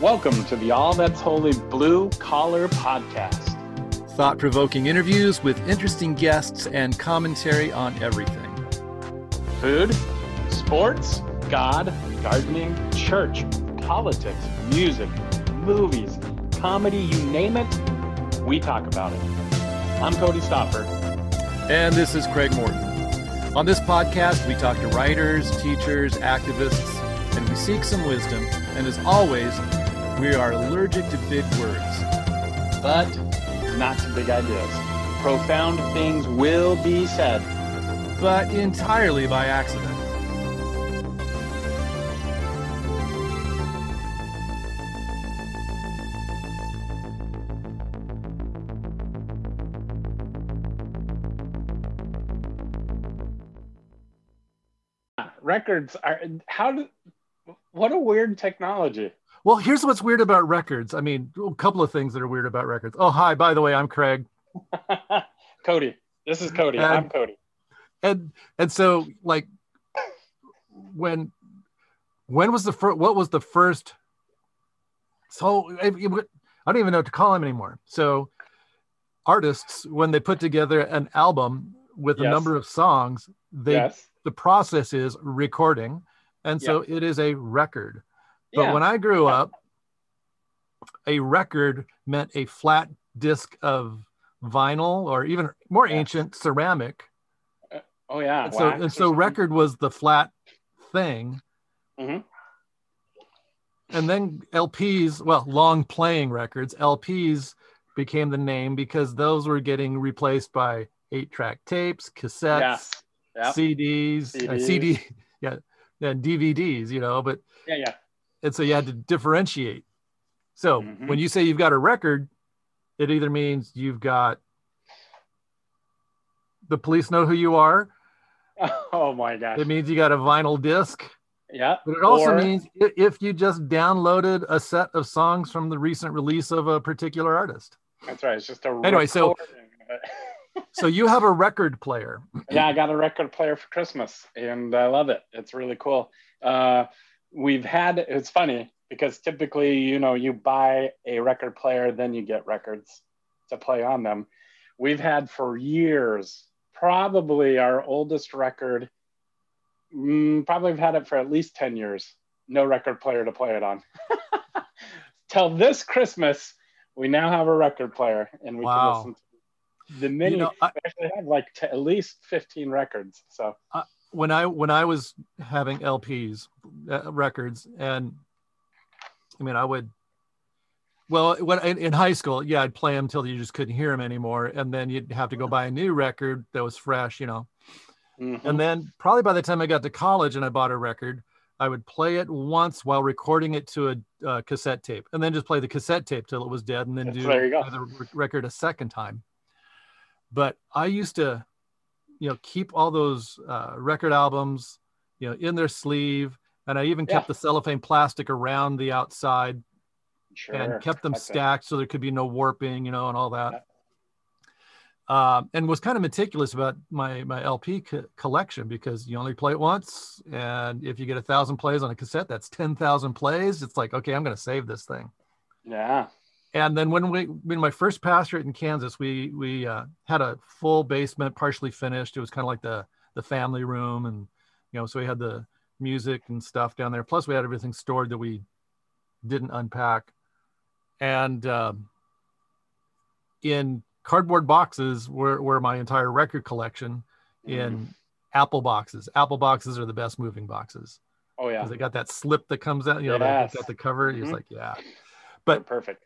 Welcome to the All That's Holy Blue Collar Podcast. Thought provoking interviews with interesting guests and commentary on everything food, sports, God, gardening, church, politics, music, movies, comedy you name it, we talk about it. I'm Cody Stopper. And this is Craig Morton. On this podcast, we talk to writers, teachers, activists, and we seek some wisdom. And as always, we are allergic to big words. But not to big ideas. Profound things will be said. But entirely by accident. records are how do what a weird technology well here's what's weird about records. I mean a couple of things that are weird about records. Oh hi by the way i'm craig. Cody. This is cody. And, i'm cody. and and so like when when was the first what was the first so i don't even know what to call him anymore. So artists when they put together an album with a number of songs they yes. the process is recording and so it is a record but yeah when i grew Yeah. up a record meant a flat disc of vinyl or even more Yeah. ancient ceramic oh yeah and so and so record was the flat thing Mhm. and then lps well long playing records lps became the name because those were getting replaced by eight track tapes cassettes yes Yep. cds uh, cd yeah and dvds you know but yeah yeah and so you had to differentiate. So Mhm. when you say you've got a record it either means you've got the police know who you are. Oh my gosh. It means you got a vinyl disc. Yeah. But it also Or- means if you just downloaded a set of songs from the recent release of a particular artist. That's right. It's just a Anyway, so- recording. of it. so you have a record player. Yeah i got a record player for christmas and i love it. It's really cool. Uh, we've had it's funny because typically you know you buy a record player then you get records to play on them. We've had for years probably our oldest record mm, probably have had it for at least 10 years no record player to play it on. Till this christmas we now have a record player and we Wow. can listen to the mini you know I, we actually have like t- at least 15 records so when i when i was having lps uh, records and i mean i would well when in, in high school yeah i'd play them till you just couldn't hear them anymore and then you'd have to go buy a new record that was fresh you know mhm. and then probably by the time i got to college and i bought a record i would play it once while recording it to a uh, cassette tape and then just play the cassette tape till it was dead and then Yes, do there you go. the record a second time but i used to you know keep all those uh, record albums you know in their sleeve and i even kept Yeah. the cellophane plastic around the outside sure. and kept them that. stacked so there could be no warping, you know, and all that. Um, and was kind of meticulous about my my LP co- collection because you only play it once, and if you get a thousand plays on a cassette, that's ten thousand plays. It's like, okay, I'm going to save this thing. yeah And then when we when my first pastorate in Kansas, we we uh, had a full basement, partially finished. It was kind of like the the family room, and you know, so we had the music and stuff down there. Plus, we had everything stored that we didn't unpack, and um, in cardboard boxes were were my entire record collection in Mhm. Apple boxes. Apple boxes are the best moving boxes oh yeah because they got that slip that comes out. You know, Yes. they got the cover. It's Mhm. like, yeah They're but- perfect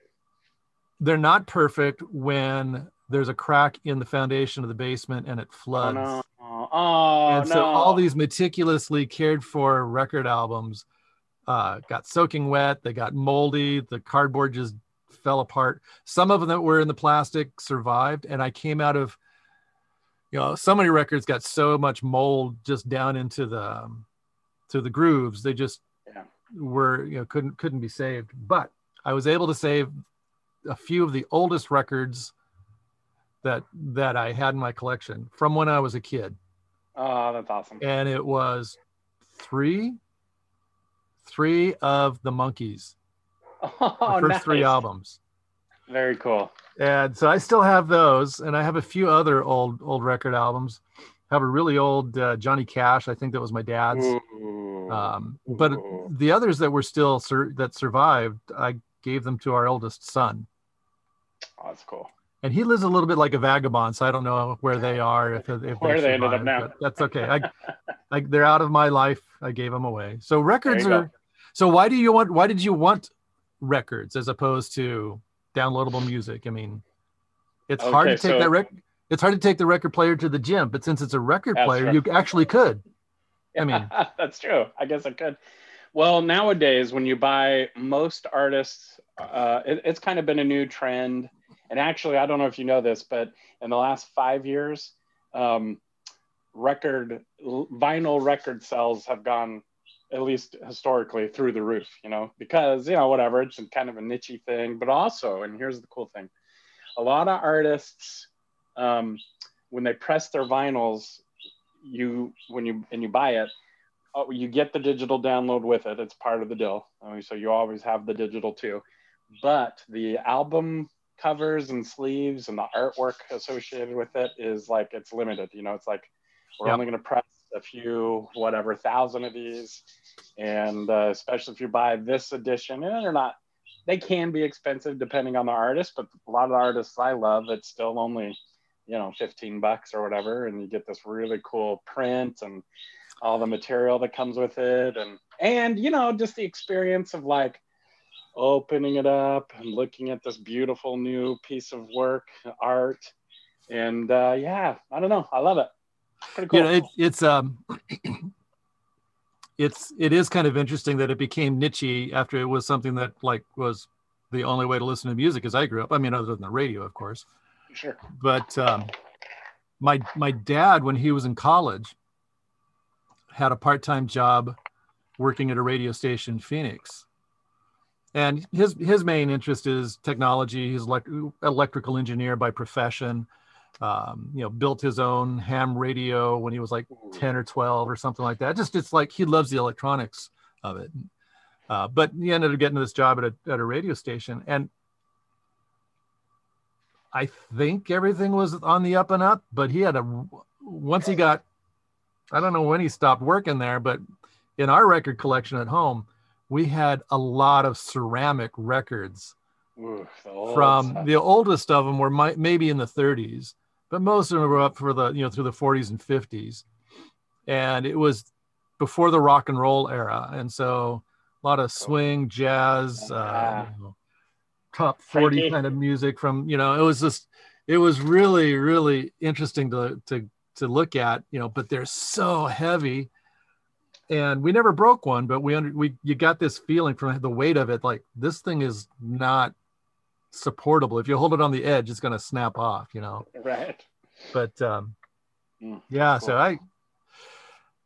they're not perfect when there's a crack in the foundation of the basement and it floods. oh floods. no oh and no so all these meticulously cared for record albums uh, got soaking wet. They got moldy. The cardboard just fell apart. Some of them that were in the plastic survived, and I came out of, you know, so many records got so much mold just down into the, um, to the grooves. They just Yeah. were, you know, couldn't couldn't be saved. But I was able to save a few of the oldest records that that I had in my collection from when I was a kid, oh that's awesome and it was three, three of the Monkees. Oh, the first nice. three albums. Very cool. And so I still have those, and I have a few other old old record albums. I have a really old uh, Johnny Cash. I think that was my dad's. Um, but the others that were still sur- that survived, I gave them to our eldest son, Oh, that's cool. and he lives a little bit like a vagabond. So I don't know where they are if, if Where they, they ended up now, that's okay. I, like they're out of my life. I gave them away. So records you go. are. So why do you want? Why did you want records as opposed to downloadable music? I mean, it's hard to take so- that rec. It's hard to take the record player to the gym, but since it's a record player, right. you actually could. I mean- that's true. I guess I could. Well, nowadays, when you buy most artists, uh, it, it's kind of been a new trend. And actually, I don't know if you know this, but in the last five years, um, record vinyl record sales have gone at least historically through the roof. You know, because you know whatever, it's kind of a nichey thing. But also, and here's the cool thing: a lot of artists, um, when they press their vinyls, you when you and you buy it oh, you get the digital download with it it's part of the deal so you always have the digital too but the album covers and sleeves and the artwork associated with it is like it's limited you know it's like we're Yep. only going to press a few whatever thousand of these and uh, especially if you buy this edition and they're not they can be expensive depending on the artist but a lot of the artists i love it's still only you know 15 bucks or whatever and you get this really cool print and all the material that comes with it and and you know just the experience of like opening it up and looking at this beautiful new piece of work art and uh, yeah i don't know. I love it. Pretty cool you know it, it's um it's it is kind of interesting that it became nichey after it was something that like was the only way to listen to music as i grew up i mean other than the radio of course. Sure. But um my my dad when he was in college had a part-time job working at a radio station in phoenix and his his main interest is technology. He's like electrical engineer by profession. Um, you know built his own ham radio when he was like 10 or 12 or something like that. Just it's like he loves the electronics of it. Uh, but he ended up getting this job at a, at a radio station. And i think everything was on the up and up but he had a once he got i don't know when he stopped working there but in our record collection at home we had a lot of ceramic records Ooh, the from the oldest of them were my, maybe in the 30s but most of them were up for the you know through the 40s and 50s and it was before the rock and roll era. And so a lot of swing jazz uh, you know, top 40 Frankie. kind of music from you know it was just it was really really interesting to to to look at you know but they're so heavy and we never broke one but we under we you got this feeling from the weight of it like this thing is not supportable if you hold it on the edge it's going to snap off you know right but um Mm, yeah cool. so i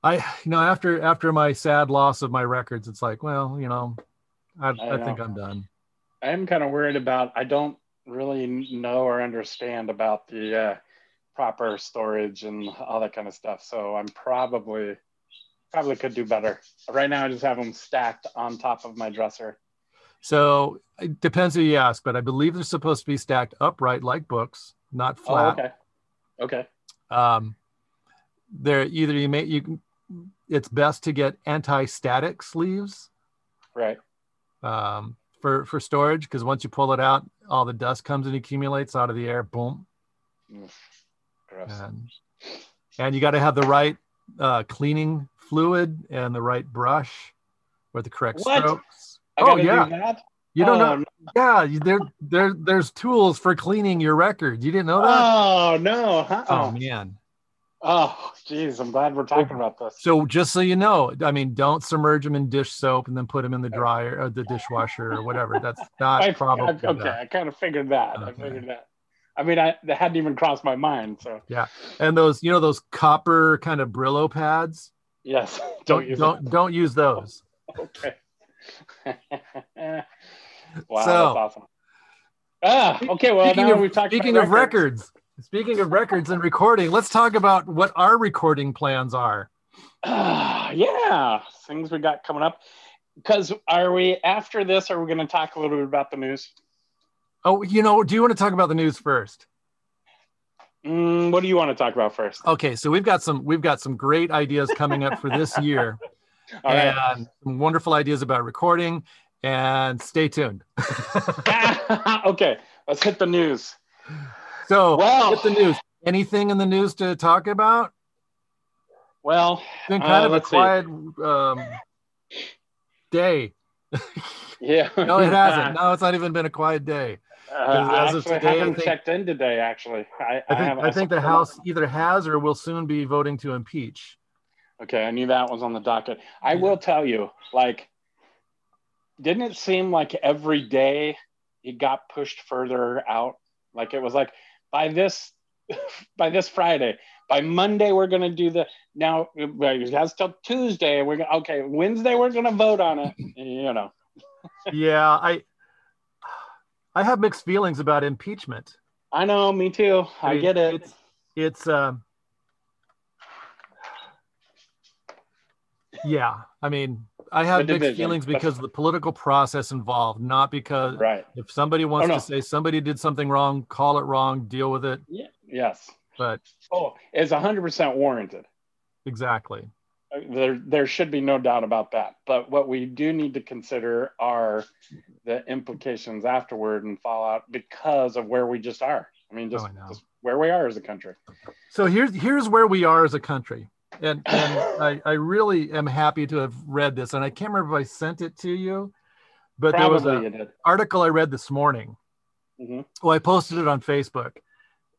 i you know after after my sad loss of my records it's like well you know i, I, I think i'm done I am kind of worried about. I don't really know or understand about the uh, proper storage and all that kind of stuff. So I'm probably probably could do better. Right now, I just have them stacked on top of my dresser. so it depends who you ask but i believe they're supposed to be stacked upright like books not Oh, flat okay. Okay. um, they're either you may you can it's best to get anti-static sleeves Right. um, for for storage because once you pull it out all the dust comes and accumulates out of the air boom Mm, and and you got to have the right uh, cleaning fluid and the right brush or the correct What? strokes I oh yeah do you don't oh, know yeah there there there's tools for cleaning your record you didn't know that Oh no. oh Uh-uh. man Oh, geez. I'm glad we're talking about this. So just so you know, I mean, don't submerge them in dish soap and then put them in the dryer or the dishwasher or whatever. That's not I, probably I- okay. good. I kind of figured that. I figured that. I mean, I that hadn't even crossed my mind. So yeah, And those, you know, those copper kind of Brillo pads. Yes, don't Don't use don't don't use those. Okay. wow, So- that's awesome. Ah, okay. Well, speaking now of, we've talked speaking of records, speaking of records and recording, let's talk about what our recording plans are. Ah, yeah, things we got coming up. because are we after this? Are we going to talk a little bit about the news? Oh, you know, do you want to talk about the news first? Mm, what do you want to talk about first? Okay, so we've got some we've got some great ideas coming up for this year, and right. some wonderful ideas about recording. And stay tuned. okay, let's hit the news. So, well, hit the news. Anything in the news to talk about? Well, it's been kind uh, of a quiet um, day. Yeah. no, it hasn't. No, it's not even been a quiet day. Uh, I actually today, haven't I think, checked in today. Actually, I, I think, I, I think the House either has or will soon be voting to impeach. Okay, I knew that was on the docket. I yeah. will tell you, like, didn't it seem like every day it got pushed further out? Like it was like by this by this Friday, by Monday we're going to do the now it has till Tuesday. We're gonna, okay. Wednesday we're going to vote on it. You know. yeah, I I have mixed feelings about impeachment. I know, me too. I, I mean, get it. It's it's um yeah. I mean, I have mixed feelings because of the political process involved, not because right. if somebody wants oh, no. to say somebody did something wrong, call it wrong, deal with it. Yeah. Yes. But oh, it's hundred percent warranted. Exactly. There, there should be no doubt about that. But what we do need to consider are the implications afterward and fallout because of where we just are. I mean, just, oh, I just where we are as a country. So here's here's where we are as a country and, and I, I really am happy to have read this. And I can't remember if I sent it to you, but Probably there was an article I read this morning. Mm-hmm. Well, I posted it on Facebook,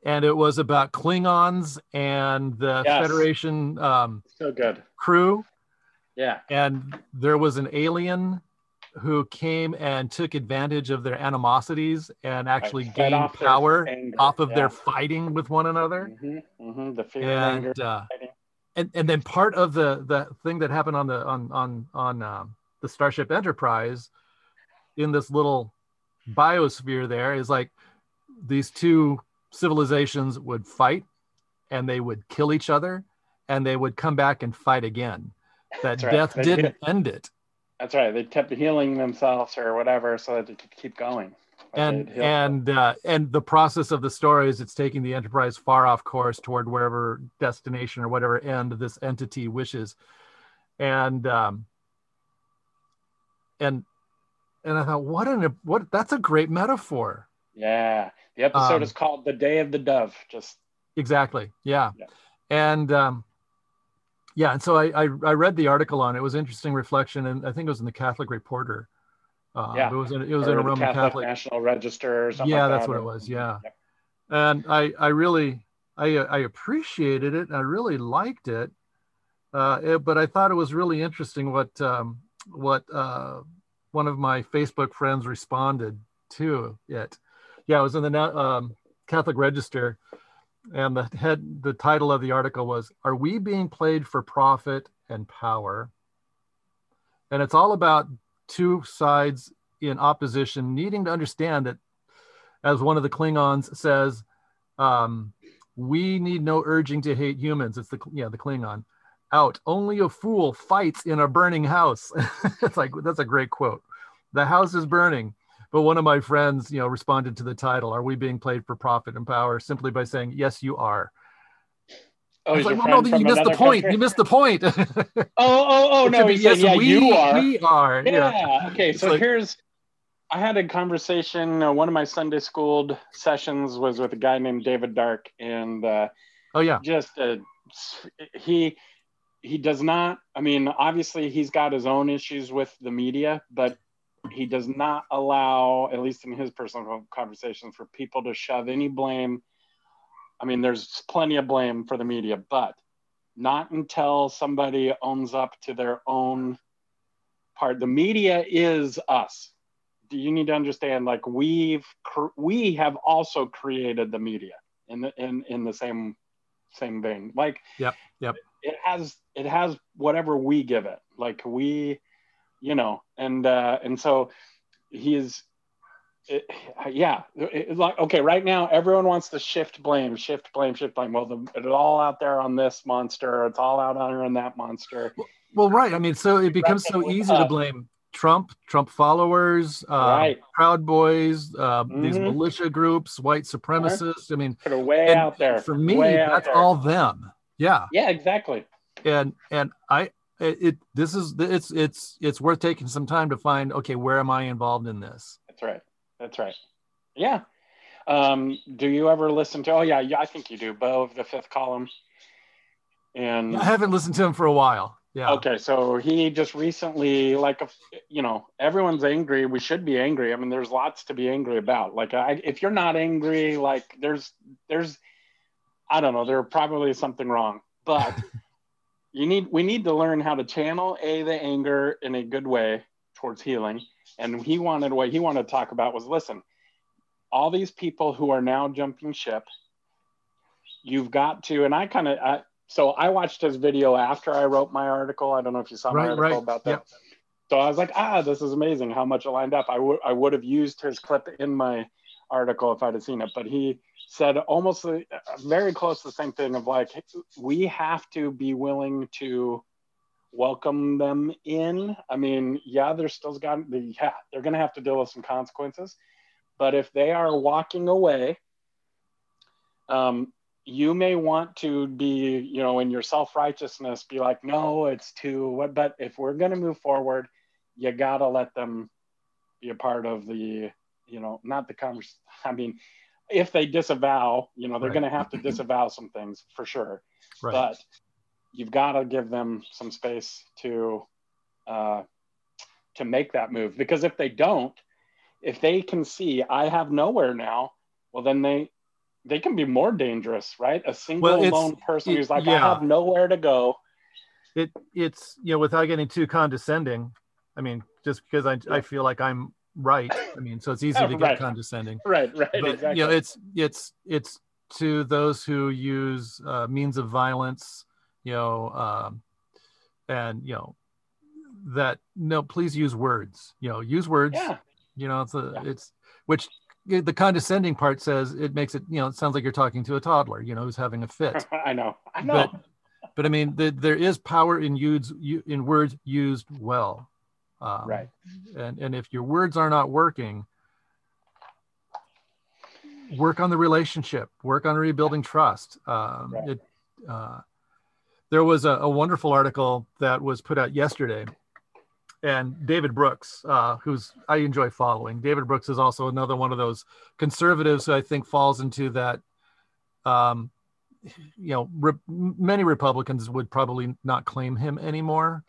and it was about Klingons and the yes. Federation um, so good crew. Yeah, and there was an alien who came and took advantage of their animosities and actually right. gained off power off of yeah. their fighting with one another. Mm-hmm. Mm-hmm. The fear and, anger, uh, and and then part of the the thing that happened on the on on on um, the Starship Enterprise in this little biosphere there is like these two civilizations would fight and they would kill each other and they would come back and fight again. That right. death they didn't end it. That's right. They kept healing themselves or whatever so that they could keep going and and uh, and the process of the story is it's taking the enterprise far off course toward wherever destination or whatever end this entity wishes and um and and i thought what an what that's a great metaphor yeah the episode um, is called the day of the dove just exactly yeah, yeah. and um yeah and so I, I i read the article on it. it was interesting reflection and i think it was in the catholic reporter uh, yeah, it was in, it was in a Roman Catholic, Catholic, National Register. yeah, like that's that. what it was. Yeah, and I I really I I appreciated it. I really liked it, uh, it, but I thought it was really interesting what um, what uh, one of my Facebook friends responded to it. Yeah, it was in the um, Catholic Register, and the head the title of the article was "Are we being played for profit and power?" And it's all about two sides in opposition needing to understand that, as one of the Klingons says, um, we need no urging to hate humans. It's the yeah the Klingon out. Only a fool fights in a burning house. it's like that's a great quote. The house is burning. But one of my friends, you know, responded to the title, "Are we being played for profit and power?" simply by saying, "Yes, you are." Oh, he's like, well, no, you missed the point. Country? You missed the point. oh, oh, oh, no. He yes, yeah, we, you are. We are. Yeah. yeah. Okay. It's so like, here's, I had a conversation. Uh, one of my Sunday school sessions was with a guy named David Dark, and uh, oh yeah, just uh, he he does not. I mean, obviously, he's got his own issues with the media, but he does not allow, at least in his personal conversations, for people to shove any blame I mean, there's plenty of blame for the media, but not until somebody owns up to their own part. The media is us. Do you need to understand? Like we've we have also created the media in the in in the same same vein. Like yep yep. It has it has whatever we give it. Like we, you know, and uh, and so he is it, yeah, it, like okay, right now everyone wants to shift blame, shift blame, shift blame. Well, the, it's all out there on this monster. It's all out on that monster. Well, right. I mean, so it becomes so easy to blame Trump, Trump followers, uh, Right. Proud Boys, uh, these Mhm. militia groups, white supremacists. I mean, it way out there. for me, way that's all them. Yeah, Yeah, exactly. and and I it, it this is it's it's it's worth taking some time to find. Okay, where am I involved in this? That's right. That's right. Yeah. Um, do you ever listen to? Oh yeah, yeah. I think you do. Beau of the Fifth Column. And I haven't listened to him for a while. Yeah. Okay, so he just recently, like, a, you know, everyone's angry. We should be angry. I mean, there's lots to be angry about. Like, I, if you're not angry, like, there's, there's, I don't know, there probably something wrong. But you need, we need to learn how to channel a the anger in a good way towards healing. And he wanted what he wanted to talk about was, listen, all these people who are now jumping ship, you've got to, and I kind of, I, so I watched his video after I wrote my article. I don't know if you saw my Right, article right. about that. Yep. So I was like, ah, this is amazing how much it lined up. I would I would have used his clip in my article if I'd have seen it, but he said almost the, very close to the same thing of like we have to be willing to welcome them in. I mean, yeah, they're still got the yeah, they're gonna have to deal with some consequences, but if they are walking away, um, you may want to be, you know, in your self righteousness, be like, no, it's too what. But if we're going to move forward, you got to let them be a part of the, you know, not the conversation. I mean, if they disavow, you know, they're Right. going to have to disavow some things for sure. Right. But you've got to give them some space to, uh, to make that move. Because if they don't, if they can see I have nowhere now, well, then they they can be more dangerous, right? A single Well, lone person it- who's like, I have nowhere to go. it it's you know without getting too condescending i mean just because i, I feel like i'm right i mean so it's easy to get Right. condescending Right, right, but exactly. you know it's it's it's to those who use uh, means of violence you know um, and you know that no please use words you know use words yeah, you know it's a Yeah. it's which the condescending part says it makes it you know it sounds like you're talking to a toddler you know who's having a fit I know, I know. but but I mean, the, there is power in used in words used well, um, right, And and if your words are not working, work on the relationship, work on rebuilding trust. Um, Right. It uh, there was a, a wonderful article that was put out yesterday, and David Brooks, uh, who's I enjoy following. David Brooks is also another one of those conservatives who I think falls into that. Um, you know, re- many Republicans would probably not claim him anymore,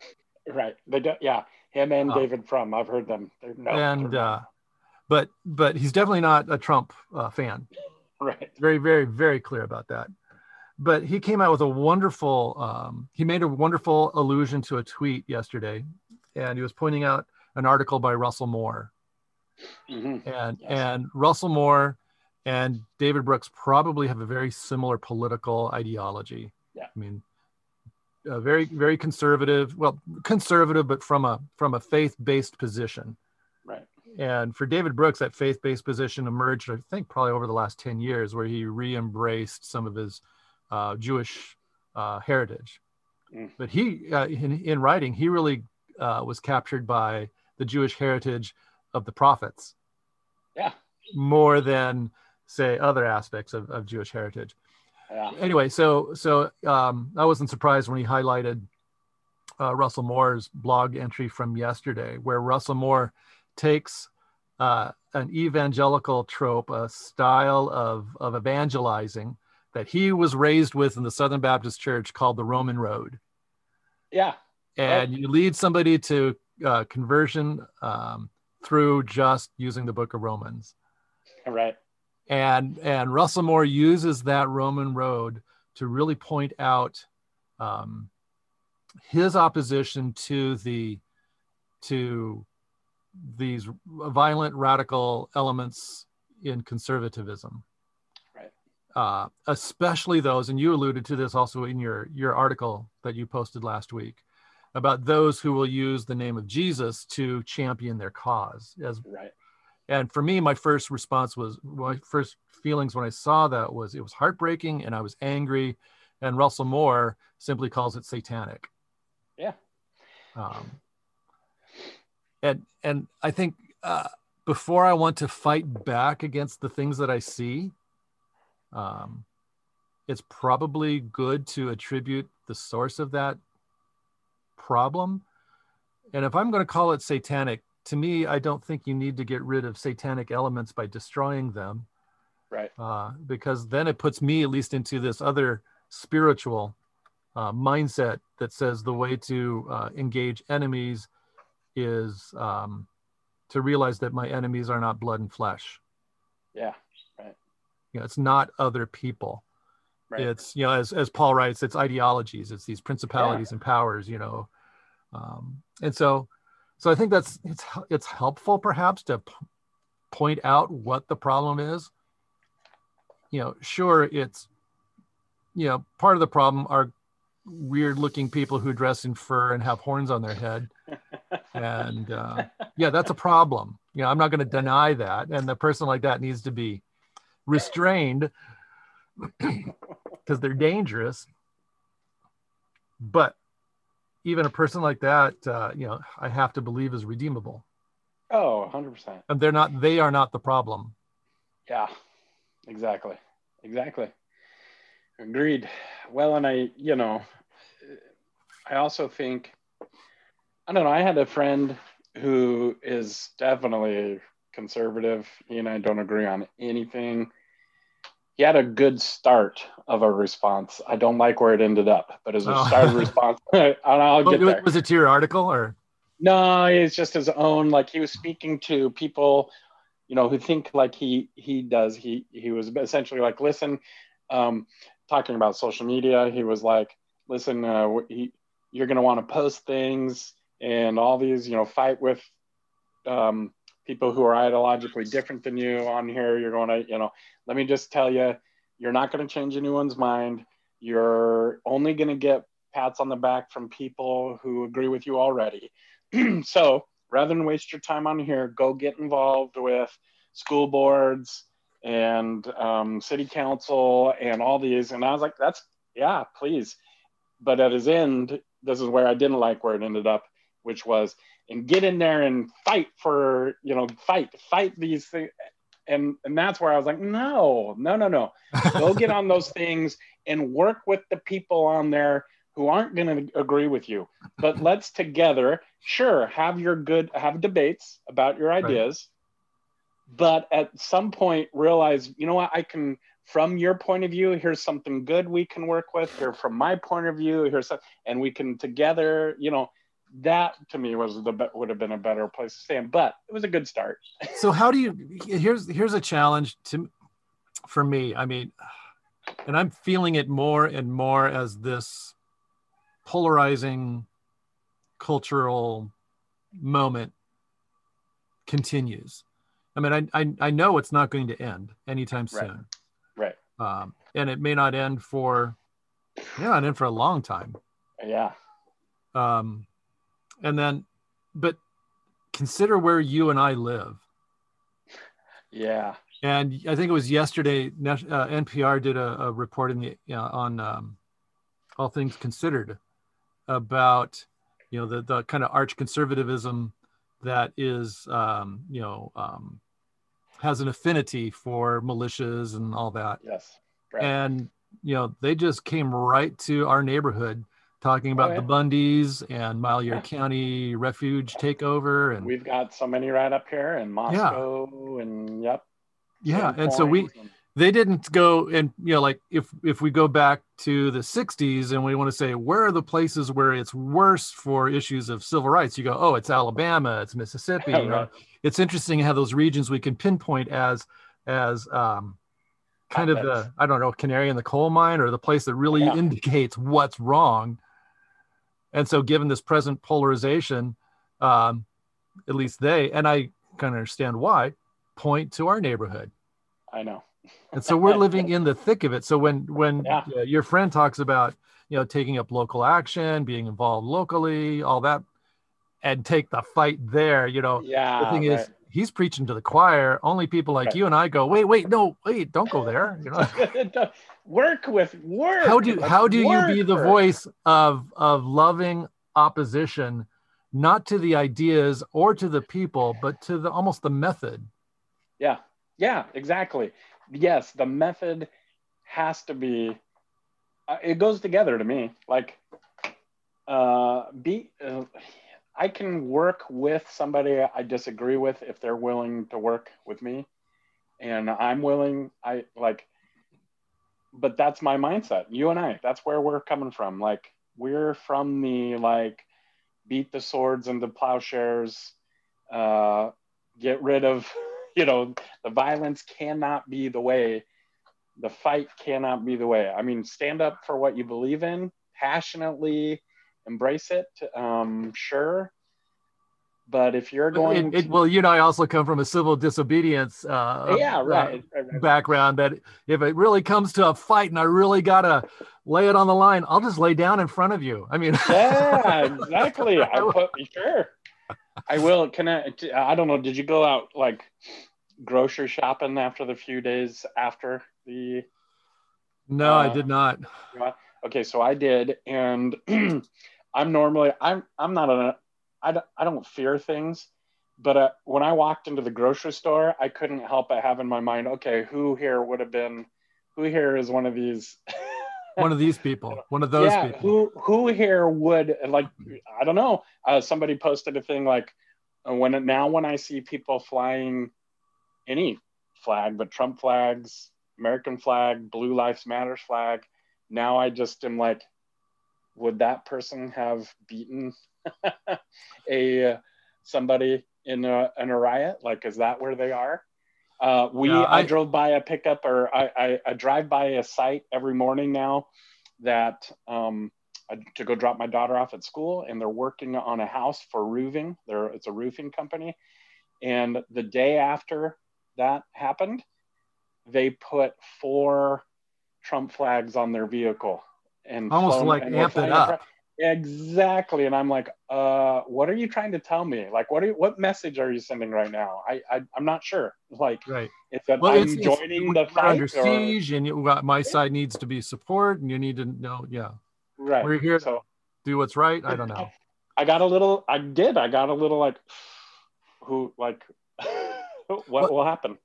right. They don't yeah, him and David Frum. I've heard them. They're, no, and uh, but but he's definitely not a Trump uh, fan. right, Very very very clear about that. But he came out with a wonderful. Um, he made a wonderful allusion to a tweet yesterday, and he was pointing out an article by Russell Moore, Mhm. and Yes. and Russell Moore and David Brooks probably have a very similar political ideology. Yeah. I mean, uh, very very conservative. Well, conservative, but from a from a faith based position. right, And for David Brooks, that faith based position emerged, I think, probably over the last 10 years, where he re embraced some of his uh, Jewish uh, heritage. Mm. But he, uh, in, in writing, he really uh, was captured by the Jewish heritage of the prophets yeah, more than, say, other aspects of, of Jewish heritage yeah, anyway, so so um, I wasn't surprised when he highlighted uh, Russell Moore's blog entry from yesterday, where Russell Moore takes uh, an evangelical trope, a style of of evangelizing that he was raised with in the Southern Baptist Church called the Roman Road, yeah, and you lead somebody to uh, conversion um, through just using the Book of Romans. Right, and and Russell Moore uses that Roman road to really point out um, his opposition to the to these violent radical elements in conservatism Right. uh, especially those and you alluded to this also in your your article that you posted last week about those who will use the name of jesus to champion their cause as right, and for me my first response was my first feelings when i saw that was it was heartbreaking and i was angry and russell moore simply calls it satanic Yeah. um, and and I think uh, before I want to fight back against the things that I see, um, it's probably good to attribute the source of that problem. And if I'm going to call it satanic, to me, I don't think you need to get rid of satanic elements by destroying them. Right. Uh, because then it puts me at least into this other spiritual uh, mindset that says the way to uh, engage enemies is um, to realize that my enemies are not blood and flesh. Yeah. Right. You know, it's not other people. Right. It's you know, as as Paul writes, it's ideologies. It's these principalities yeah. and powers. You know, um, and so so I think that's it's it's helpful perhaps to point out what the problem is. You know, sure, it's you know part of the problem are weird looking people who dress in fur and have horns on their head. And uh, yeah that's a problem. You know i'm not going to deny that. And the person like that needs to be restrained because they're dangerous. But even a person like that uh, you know i have to believe is redeemable. Oh 100% and they're not they are not the problem. Yeah exactly. Exactly. Agreed. Well and i you know I also think, I don't know, I had a friend who is definitely conservative. He and I don't agree on anything. He had a good start of a response. I don't like where it ended up, but as a oh. start response, I'll get there. Was it to your article or? No, it's just his own. Like he was speaking to people, you know, who think like he he does. He he was essentially like, listen, um, talking about social media. He was like, listen, uh, he you're going to want to post things and all these, you know, fight with um, people who are ideologically different than you on here. You're going to, you know, let me just tell you, you're not going to change anyone's mind. You're only going to get pats on the back from people who agree with you already. so rather than waste your time on here, go get involved with school boards and um, city council and all these. And I was like, that's, yeah, please. But at his end, this is where I didn't like where it ended up, which was and get in there and fight for you know fight fight these things and and that's where I was like no no no no go get on those things and work with the people on there who aren't going to agree with you but let's together sure have your good have debates about your ideas right. but at some point realize you know what I can from your point of view, here's something good we can work with. Here, from my point of view, here's some, and we can together, you know, that to me was the would have been a better place to stand. But it was a good start. so how do you? Here's here's a challenge to for me. I mean, and I'm feeling it more and more as this polarizing cultural moment continues. I mean, I, I, I know it's not going to end anytime soon. Right um, and it may not end for yeah, not end for a long time. Yeah. Um, and then, but consider where you and I live. Yeah. And I think it was yesterday. Uh, NPR did a, a report in the you know, on um, all things considered about you know the the kind of arch conservatism that is um, you know um, has an affinity for militias and all that. Yes. Right. And you know, they just came right to our neighborhood talking about oh, yeah. the Bundys and Malheur yeah. County refuge takeover and we've got so many right up here in Moscow yeah. and yep. Yeah, and so we and, they didn't go and you know like if if we go back to the 60s and we want to say where are the places where it's worse for issues of civil rights you go oh it's alabama it's mississippi right. you know? it's interesting how those regions we can pinpoint as as um, kind of the i don't know canary in the coal mine or the place that really yeah. indicates what's wrong and so given this present polarization um, at least they and i kind of understand why point to our neighborhood i know and so we're living in the thick of it so when when yeah. uh, your friend talks about you know taking up local action being involved locally all that and take the fight there you know yeah the thing right. is he's preaching to the choir only people like right. you and i go wait wait no wait don't go there you know work with work how do how do you be the voice of of loving opposition not to the ideas or to the people, but to the almost the method. Yeah. Yeah, exactly. Yes, the method has to be uh, it goes together to me. Like uh be uh, I can work with somebody I disagree with if they're willing to work with me and I'm willing I like but that's my mindset. You and I, that's where we're coming from. Like we're from the like beat the swords and the plowshares, uh, get rid of, you know, the violence cannot be the way. The fight cannot be the way. I mean, stand up for what you believe in, passionately embrace it. Um, sure, but if you're going, it, it, well, you know, I also come from a civil disobedience uh, yeah, right, uh, right, background. That if it really comes to a fight and I really gotta lay it on the line, I'll just lay down in front of you. I mean, yeah, exactly. I put sure. I will. Can I? I don't know. Did you go out like grocery shopping after the few days after the? No, uh, I did not. Okay, so I did, and I'm normally I'm I'm not a I don't, I don't fear things, but uh, when I walked into the grocery store, I couldn't help but have in my mind, okay, who here would have been, who here is one of these, one of these people, one of those yeah, people. Who who here would like? I don't know. Uh, somebody posted a thing like, uh, when now when I see people flying any flag, but Trump flags, American flag, Blue Lives Matters flag, now I just am like, would that person have beaten a somebody in a, in a riot? Like, is that where they are? Uh, we yeah, I, I, drove by a pickup or I, I, I, drive by a site every morning now that um, to go drop my daughter off at school and they're working on a house for roofing. There, it's a roofing company. And the day after that happened, they put four Trump flags on their vehicle and almost like amp it up. Exactly. And I'm like, uh, what are you trying to tell me? Like, what are you, what message are you sending right now? I, I am not sure. Like, right. It's that well, I'm it's, joining it's, the fight. Under siege, or... and you, got my side needs to be support, and you need to know, yeah. Right. We're here so, to do what's right. I don't know. I got a little. I did. I got a little like, who like, what well, will happen?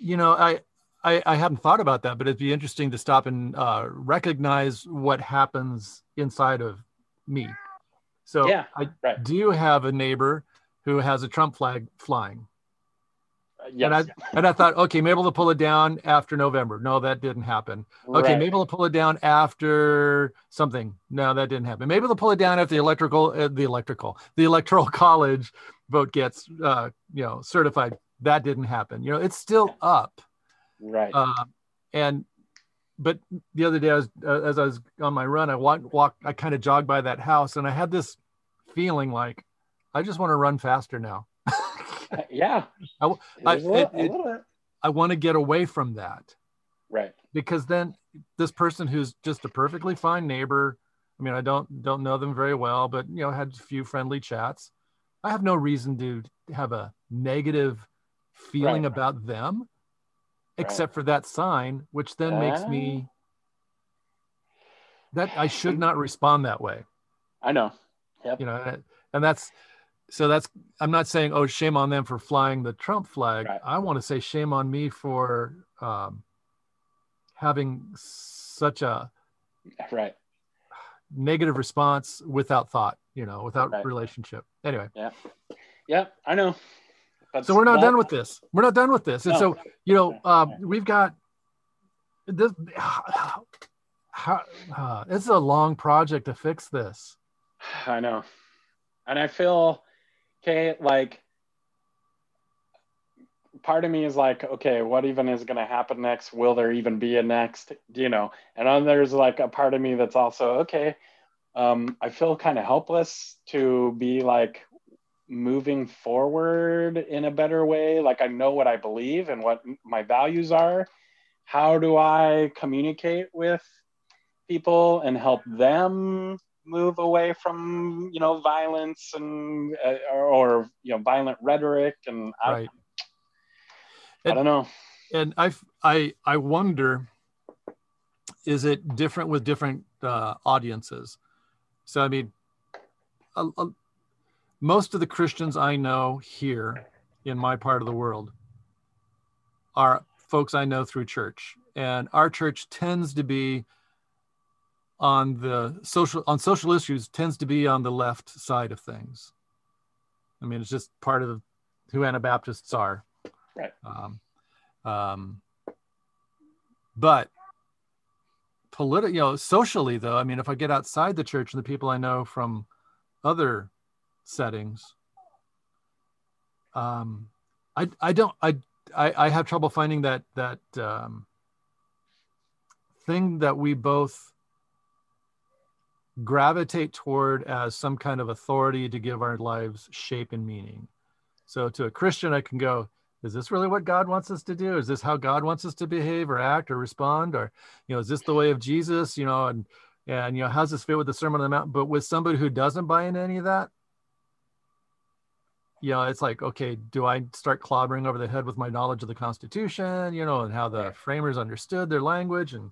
You know, I I, I hadn't thought about that, but it'd be interesting to stop and uh, recognize what happens inside of me. So yeah, I right. do have a neighbor who has a Trump flag flying. Uh, yes. And I and I thought, okay, maybe they'll pull it down after November. No, that didn't happen. Okay, right. maybe they'll pull it down after something. No, that didn't happen. Maybe they'll pull it down after the electrical, uh, the electrical, the electoral college vote gets, uh, you know, certified. That didn't happen. You know, it's still up. Right. Uh, and but the other day, I was uh, as I was on my run, I walked, walk, I kind of jogged by that house, and I had this feeling like I just want to run faster now. yeah, I, I, it, it, I want to get away from that. Right. Because then this person who's just a perfectly fine neighbor, I mean, I don't don't know them very well, but you know, had a few friendly chats. I have no reason to have a negative feeling right. about them except for that sign, which then makes me ah. that I should not respond that way. I know. Yep. You know, and that's so that's I'm not saying oh shame on them for flying the Trump flag. Right. I want to say shame on me for um, having such a right negative response without thought. You know, without right. relationship. Anyway. Yeah. Yeah, I know. So we're not done with this. We're not done with this. And no. so, you know, um, we've got this. How, uh, it's a long project to fix this. I know. And I feel, okay, like part of me is like, okay, what even is going to happen next? Will there even be a next? You know, and then there's like a part of me that's also, okay, um, I feel kind of helpless to be like, moving forward in a better way like i know what i believe and what my values are. How do i communicate with people and help them move away from you know violence and uh, or, or, you know violent rhetoric and right. I, I don't know. And i i i wonder is it different with different uh, audiences? So i mean a, a, most of the Christians I know here in my part of the world are folks I know through church. And our church tends to be on the social on social issues tends to be on the left side of things. I mean, it's just part of who Anabaptists are. Right. Um, um, but political, you know, socially though, I mean, if I get outside the church and the people I know from other settings, um, I I don't I I, I have trouble finding that that um, thing that we both gravitate toward as some kind of authority to give our lives shape and meaning. So to a Christian, I can go, is this really what God wants us to do? Is this how God wants us to behave or act or respond? Or, you know, is this the way of Jesus? You know, and and you know, how's this fit with the Sermon on the Mount? But with somebody who doesn't buy into any of that, you know, it's like, okay, do I start clobbering over the head with my knowledge of the Constitution, you know, and how the framers understood their language and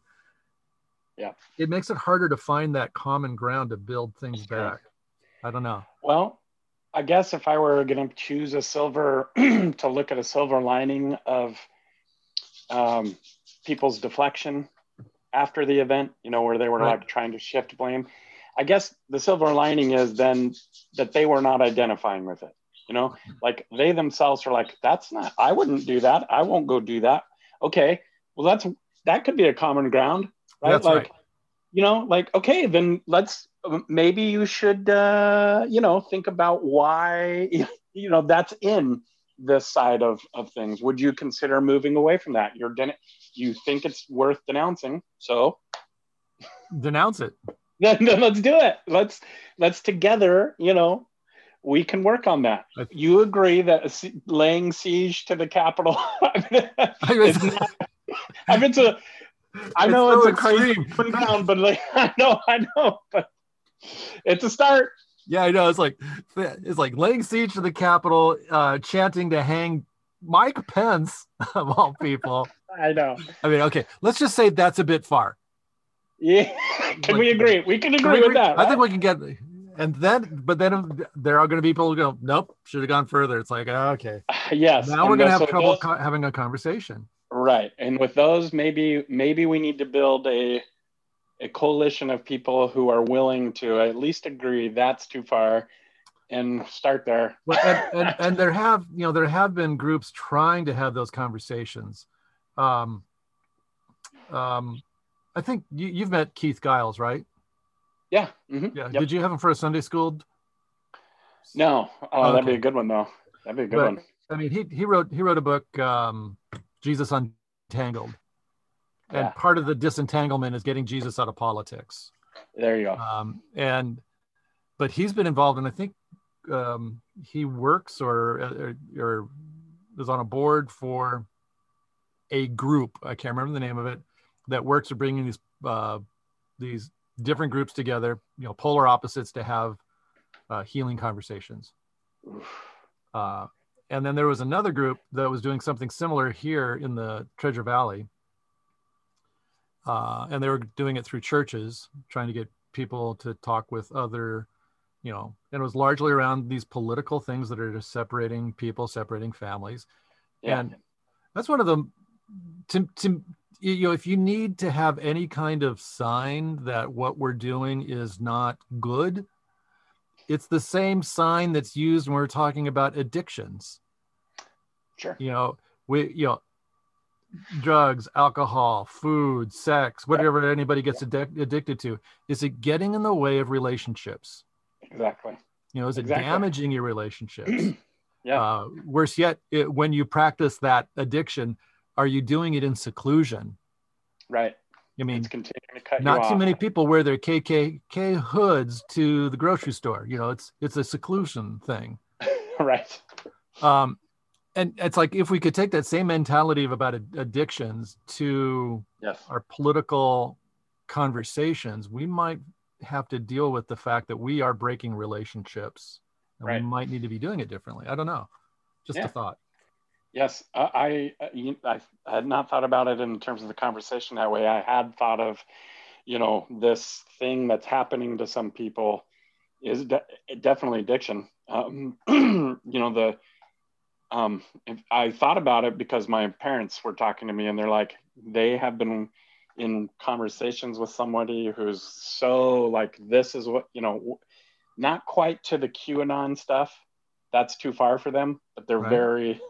yeah, it makes it harder to find that common ground to build things back. I don't know. Well, I guess if I were going to choose a silver to look at a silver lining of um, people's deflection after the event, you know, where they were right. like trying to shift blame. I guess the silver lining is then that they were not identifying with it. You know, like they themselves are like, that's not, I wouldn't do that. I won't go do that. Okay. Well, that's, that could be a common ground, right? That's like, right. you know, like, okay, then let's, maybe you should, uh, you know, think about why, you know, that's in this side of, of things. Would you consider moving away from that? You're, den- you think it's worth denouncing. So denounce it. Then, then let's do it. Let's, let's together, you know, we can work on that. You agree that laying siege to the Capitol? is not, I mean, it's a, I know it's, so it's a crazy ground, but like, I know, I know, but it's a start. Yeah, I know. It's like it's like laying siege to the Capitol, uh, chanting to hang Mike Pence of all people. I know. I mean, okay, let's just say that's a bit far. Yeah, can we agree? We can agree, can we with that. Right? I think we can get and then but then there are going to be people who go nope should have gone further. It's like oh, okay. Yes now we're going to have so trouble those, co- having a conversation. Right and with those maybe maybe we need to build a a coalition of people who are willing to at least agree that's too far and start there. Well, and, and, and there have you know there have been groups trying to have those conversations. Um um i think you, you've met keith giles right yeah. Mm-hmm. Yeah. Yep. Did you have him for a Sunday school? No. Oh, okay. that'd be a good one though. That'd be a good but, one. I mean, he he wrote he wrote a book, um, Jesus Untangled, and yeah. part of the disentanglement is getting Jesus out of politics. There you go. Um, and but he's been involved, and I think um, he works or, or or is on a board for a group. I can't remember the name of it that works at bringing these uh, these different groups together, you know, polar opposites to have uh, healing conversations. Uh, and then there was another group that was doing something similar here in the Treasure Valley. Uh, and they were doing it through churches, trying to get people to talk with other, you know, and it was largely around these political things that are just separating people, separating families. Yeah. And that's one of the, to, to, you know if you need to have any kind of sign that what we're doing is not good it's the same sign that's used when we're talking about addictions. Sure. You know we you know drugs alcohol food sex whatever anybody gets yeah. addic- addicted to is it getting in the way of relationships? Exactly. You know is exactly. it damaging your relationships? Yeah. Uh, worse yet it, when you practice that addiction are you doing it in seclusion? Right. I mean, it's continuing to cut not too many people wear their KKK hoods to the grocery store. You know, it's it's a seclusion thing. right. Um, and it's like if we could take that same mentality of about addictions to yes. our political conversations, we might have to deal with the fact that we are breaking relationships, and right. we might need to be doing it differently. I don't know. Just yeah. a thought. Yes, I, I, I had not thought about it in terms of the conversation that way. I had thought of, you know, this thing that's happening to some people is de- definitely addiction. Um, you know, the um, I thought about it because my parents were talking to me and they're like, they have been in conversations with somebody who's so like, this is what, you know, not quite to the QAnon stuff. That's too far for them, but they're right. very,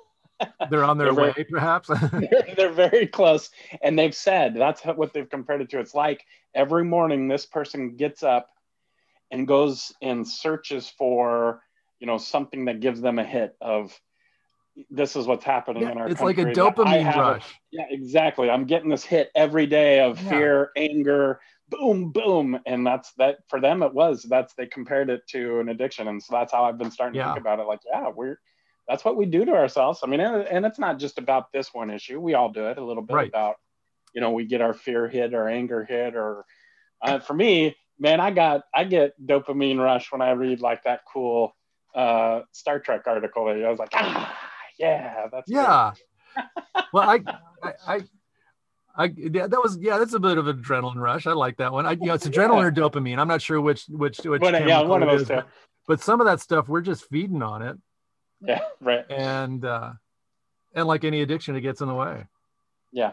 they're on their they're way, very, perhaps. they're, they're, very close. And they've said that's what they've compared it to. It's like every morning this person gets up and goes and searches for, you know, something that gives them a hit of, this is what's happening yeah, in our it's country. like a dopamine rush. A, yeah, exactly. I'm getting this hit every day of yeah. fear, anger, boom, boom. And that's that for them it was. That's they compared it to an addiction. And so that's how I've been starting yeah. to think about it. Like, yeah, we're that's what we do to ourselves. I mean, and, and it's not just about this one issue. We all do it a little bit right. about, you know, we get our fear hit or anger hit or uh, for me, man, I got I get dopamine rush when I read like that cool uh, Star Trek article. I was like, ah, yeah, that's yeah. well, I, I, I, I, yeah, that was yeah, that's a bit of an adrenaline rush. I like that one. I, you know, it's adrenaline or dopamine. I'm not sure which which which. But, yeah, one of those two. But some of that stuff, we're just feeding on it. Yeah, right. And uh, and like any addiction, it gets in the way. Yeah.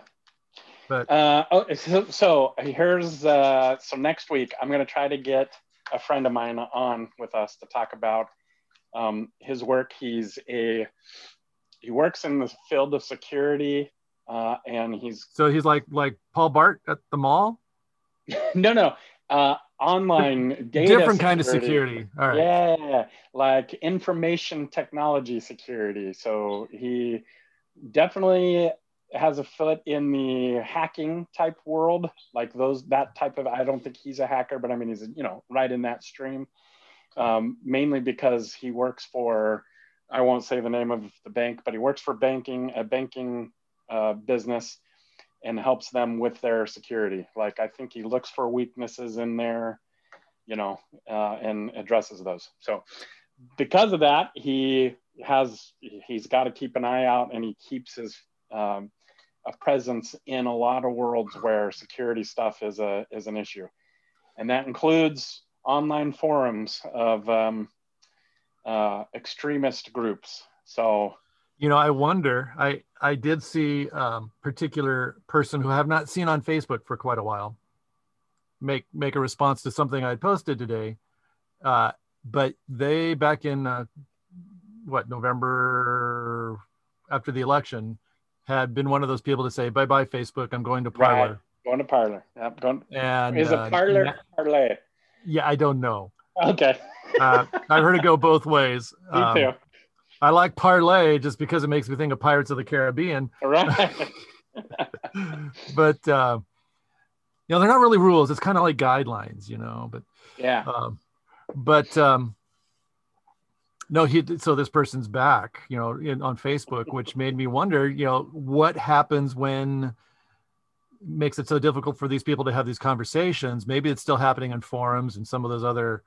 But uh, oh, so, so here's uh, so next week I'm going to try to get a friend of mine on with us to talk about um, his work. He's a he works in the field of security, uh, and he's so he's like like Paul Blart at the mall. no, no, uh, online data. Different security. kind of security. All right. Yeah, like information technology security. So he definitely has a foot in the hacking type world, like those that type of. I don't think he's a hacker, but I mean he's you know right in that stream. Um, mainly because he works for I won't say the name of the bank, but he works for banking, a banking uh, business, and helps them with their security. Like I think he looks for weaknesses in there, you know, uh, and addresses those. So because of that, he has he's got to keep an eye out, and he keeps his um, a presence in a lot of worlds where security stuff is a is an issue, and that includes online forums of um, uh, extremist groups. So, you know, I wonder. I I did see um, particular person who I have not seen on Facebook for quite a while make make a response to something I posted today. Uh, but they back in uh, what November after the election had been one of those people to say bye bye Facebook. I'm going to Parler. Right. Going to Parler. Yep. Going. And is a Parler uh, Parlay? Yeah, I don't know. Okay. uh, I've heard it go both ways. Me um, too. I like parlay just because it makes me think of Pirates of the Caribbean. Right. but uh, you know, they're not really rules. It's kind of like guidelines, you know. But yeah. Um, but um, no, he. So this person's back, you know, in, on Facebook, which made me wonder, you know, what happens when makes it so difficult for these people to have these conversations. Maybe it's still happening on forums and some of those other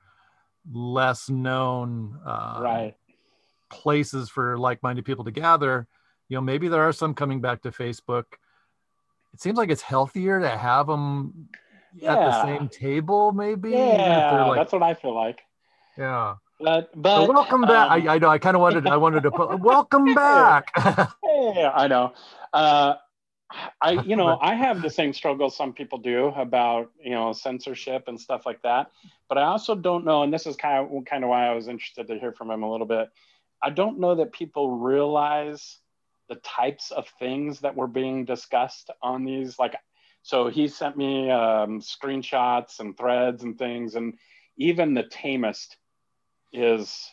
less known uh, right places for like-minded people to gather. You know, maybe there are some coming back to Facebook. It seems like it's healthier to have them yeah. at the same table, maybe. Yeah, like, that's what I feel like. Yeah. But, but so welcome back. Um, I, I, know. I kind of wanted. I wanted to put welcome back. yeah, I know. Uh, I, you know, I have the same struggle some people do about, you know, censorship and stuff like that. But I also don't know, and this is kind of kind of why I was interested to hear from him a little bit. I don't know that people realize the types of things that were being discussed on these. Like, so he sent me um, screenshots and threads and things, and even the tamest is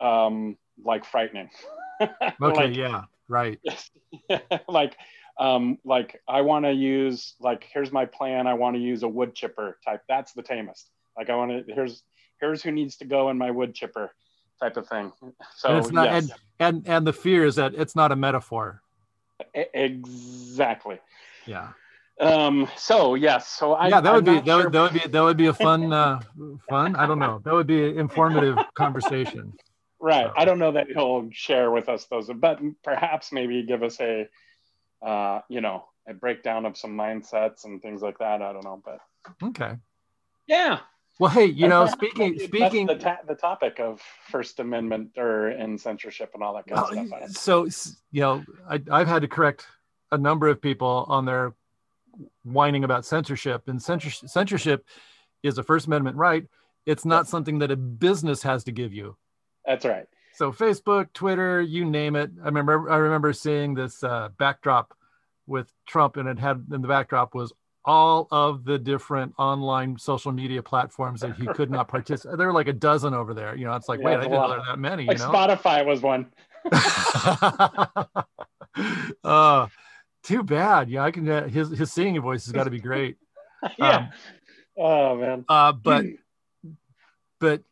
um, like frightening. okay, like, yeah, right. like um, like I want to use like here's my plan. I want to use a wood chipper type. That's the tamest. Like I want to here's here's who needs to go in my wood chipper type of thing. So and it's not yes. and, and and the fear is that it's not a metaphor. Exactly. Yeah. Um. So yes. So I. Yeah, that would I'm be that, sure. would, that would be that would be a fun uh, fun. I don't know. That would be an informative conversation. Right. So. I don't know that he'll share with us those, but perhaps maybe give us a uh, you know, a breakdown of some mindsets and things like that. I don't know, but okay. Yeah. Well, hey, you know, speaking speaking. the, ta- the topic of First Amendment or and censorship and all that kind of Well, stuff. so you know, I, I've had to correct a number of people on their whining about censorship, and censorship, censorship is a First Amendment right. It's not something that a business has to give you. That's right. So Facebook, Twitter, you name it. I remember I remember seeing this uh, backdrop with Trump, and it had in the backdrop was all of the different online social media platforms that he could not participate. There were like a dozen over there. You know, it's like, Yeah, wait, I didn't know there were that many. Like you know, Spotify was one. uh, too bad. Yeah, I can. Uh, his his singing voice has got to be great. yeah. Um, oh man. Uh, but but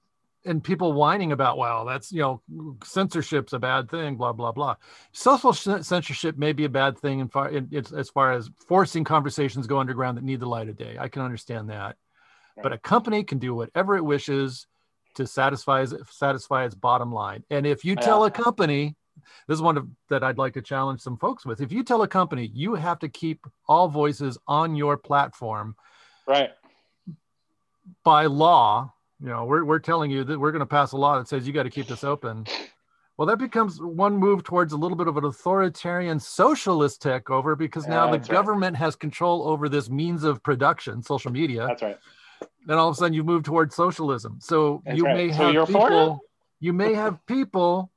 and people whining about well that's you know censorship's a bad thing blah blah blah social censorship may be a bad thing in far in, it's, as far as forcing conversations go underground that need the light of day i can understand that but a company can do whatever it wishes to satisfy its, satisfy its bottom line and if you tell Yeah. a company this is one of, that i'd like to challenge some folks with if you tell a company you have to keep all voices on your platform Right. by law, you know, we're, we're telling you that we're going to pass a law that says you got to keep this open. Well, that becomes one move towards a little bit of an authoritarian socialist takeover because now Yeah, the that's right. government has control over this means of production, social media. That's right. Then all of a sudden you move towards socialism. So That's you right. may So have you're for it? people, you may have people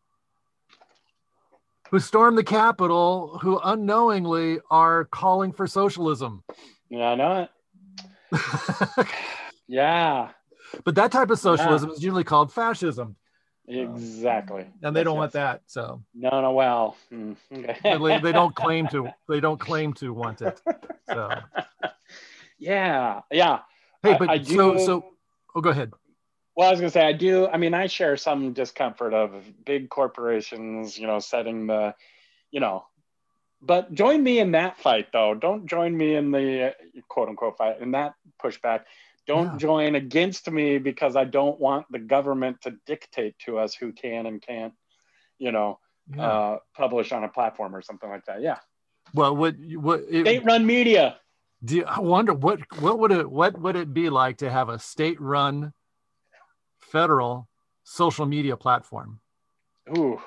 who storm the Capitol who unknowingly are calling for socialism. Yeah, I know it. Yeah. But that type of socialism is usually called fascism. Exactly. and they Yes, don't yes. want that. So No, no. Well. hmm, Okay. they, they don't claim to. They don't claim to want it. So yeah. Yeah. hey, but I so do- so. Oh, go ahead. Well, I was gonna say I do. I mean, I share some discomfort of big corporations, you know, setting the, you know, but join me in that fight, though. Don't join me in the uh, quote unquote fight in that pushback. Don't Yeah. join against me because I don't want the government to dictate to us who can and can't, you know, Yeah. uh, publish on a platform or something like that. Yeah, well, what what it, state-run media. do you, I wonder what what would it what would it be like to have a state-run federal social media platform? Ooh,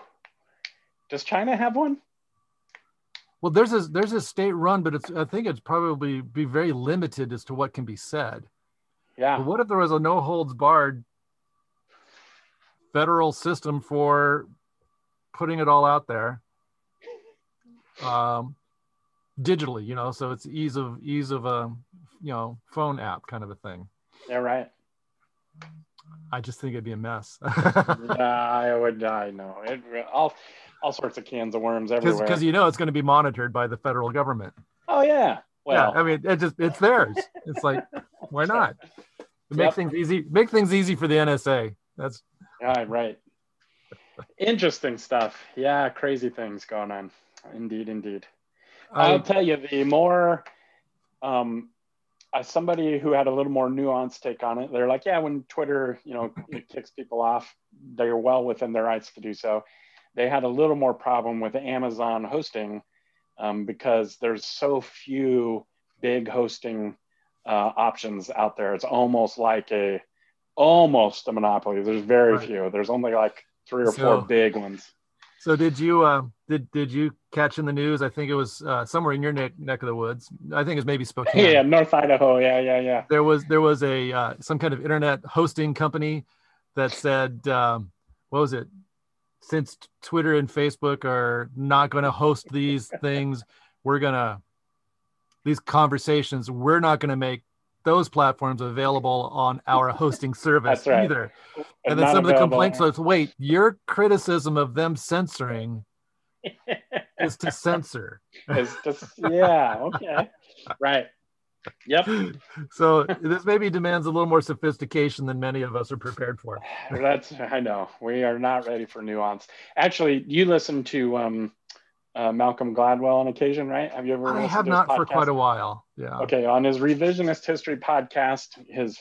does China have one? Well, there's a there's a state-run, but it's I think it's probably be very limited as to what can be said. Yeah. But what if there was a no holds barred federal system for putting it all out there um, digitally, you know, so it's ease of ease of a you know phone app kind of a thing. Yeah. Right. I just think it'd be a mess yeah, I would. I know it. All, all sorts of cans of worms everywhere. because you know it's going to be monitored by the federal government. oh yeah. Well, yeah, I mean, it just it's theirs. It's like why not? It makes Yep. things easy. Make things easy for the NSA. That's yeah, right. Interesting stuff. Yeah, crazy things going on. Indeed, indeed. I'll tell you, the more, um, somebody who had a little more nuanced take on it, they're like, yeah, when Twitter, you know, it kicks people off, they're well within their rights to do so. They had a little more problem with Amazon hosting um, because there's so few big hosting uh, options out there. It's almost like a, almost a monopoly. There's very Right. few. There's only like three or So- four big ones. So did you uh, did did you catch in the news? I think it was uh, somewhere in your neck neck of the woods. I think it was maybe Spokane. Yeah, North Idaho. Yeah, yeah, yeah. There was there was a uh, some kind of internet hosting company that said um, what was it? Since Twitter and Facebook are not going to host these things, we're gonna these conversations. We're not going to make those platforms available on our hosting service right. either. But And then some of the complaints was, wait, your criticism of them censoring is to censor. It's just yeah, okay, right. Yep, So this maybe demands a little more sophistication than many of us are prepared for. that's I know we are not ready for nuance. Actually, you listen to um, uh, Malcolm Gladwell on occasion, right? Have you ever? I have not for quite a while. Yeah. Okay, on his revisionist history podcast, his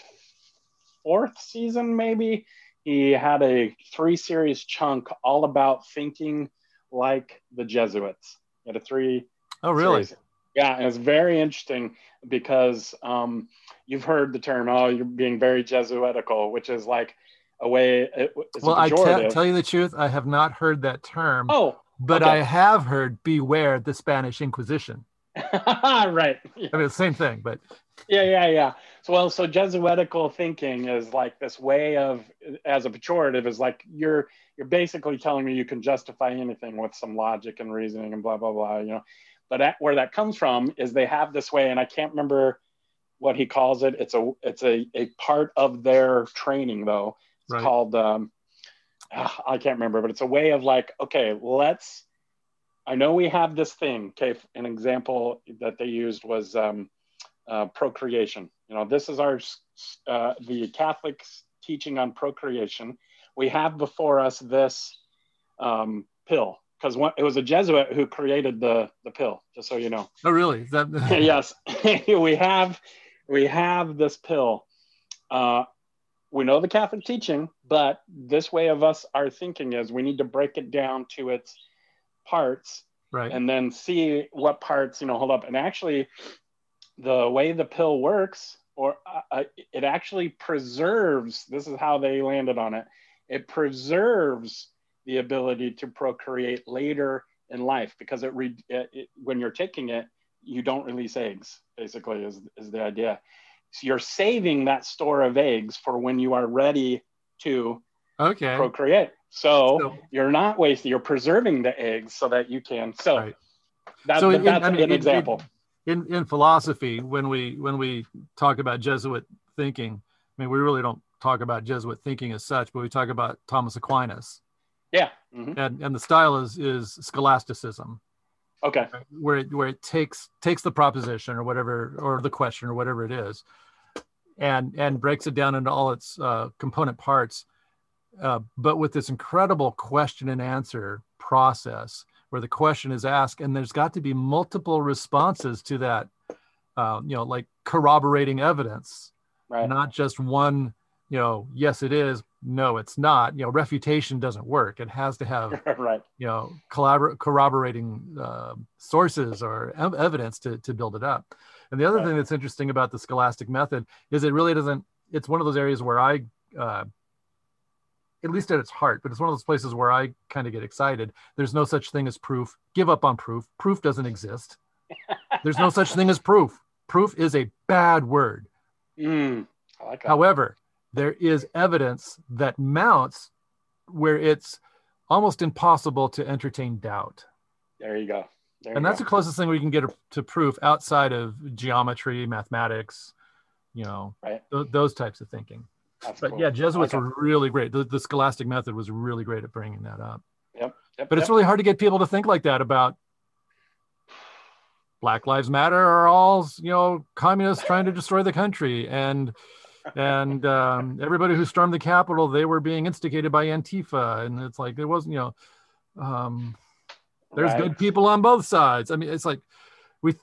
fourth season maybe, he had a three series chunk all about thinking like the Jesuits. He had a three Oh, really? series. Yeah, and it's very interesting because um, you've heard the term, oh, you're being very Jesuitical, which is like a way. It, well, I te- tell you the truth, I have not heard that term. Oh, but okay. I have heard beware the Spanish Inquisition. right. Yeah. I mean, same thing, but yeah, yeah, yeah. So, well, so Jesuitical thinking is like this way of, as a pejorative, is like you're you're basically telling me you can justify anything with some logic and reasoning and blah blah blah. You know, but at, where that comes from is they have this way, and I can't remember what he calls it. It's a it's a a part of their training though. It's right. called um, I can't remember, but it's a way of like, okay, let's. I know we have this thing. Okay, an example that they used was um, uh, procreation. You know, this is our uh, the Catholics teaching on procreation. We have before us this um, pill because it was a Jesuit who created the the pill. Just so you know. Oh, really? That... yes, we have we have this pill. Uh, we know the Catholic teaching, but this way of us our thinking is we need to break it down to its parts, right? And then see what parts you know hold up. And actually, the way the pill works, or uh, uh, it actually preserves. This is how they landed on it. It preserves the ability to procreate later in life because it, re- it, it when you're taking it, you don't release eggs. Basically, is is the idea. So you're saving that store of eggs for when you are ready to okay. procreate. So, so, you're not wasting, you're preserving the eggs so that you can. So right. that, so in, that's I mean, an example. In, in philosophy, when we when we talk about Jesuit thinking, I mean, we really don't talk about Jesuit thinking as such, but we talk about Thomas Aquinas. Yeah. Mm-hmm. And and the style is is scholasticism. Okay. Where it, where it takes takes the proposition or whatever or the question or whatever it is, and and breaks it down into all its uh, component parts, uh, but with this incredible question and answer process where the question is asked and there's got to be multiple responses to that, uh, you know, like corroborating evidence, right. not just one you know, yes, it is. No, it's not. You know, refutation doesn't work. It has to have, right. you know, collabor- corroborating uh, sources or ev- evidence to, to build it up. And the other right. thing that's interesting about the scholastic method is it really doesn't, it's one of those areas where I, uh, at least at its heart, but it's one of those places where I kind of get excited. There's no such thing as proof. Give up on proof. Proof doesn't exist. There's no such thing as proof. Proof is a bad word. Mm, like However, there is evidence that mounts where it's almost impossible to entertain doubt. There you go. There and you that's go. the closest thing we can get to proof outside of geometry, mathematics, you know, right. th- those types of thinking. That's but cool. yeah, Jesuits okay. were really great. The, the, scholastic method was really great at bringing that up. Yep. yep but yep. it's really hard to get people to think like that about Black Lives Matter are all, you know, communists trying to destroy the country. And and um, everybody who stormed the Capitol, they were being instigated by Antifa, and it's like there wasn't, you know, um, there's right. good people on both sides. I mean, it's like we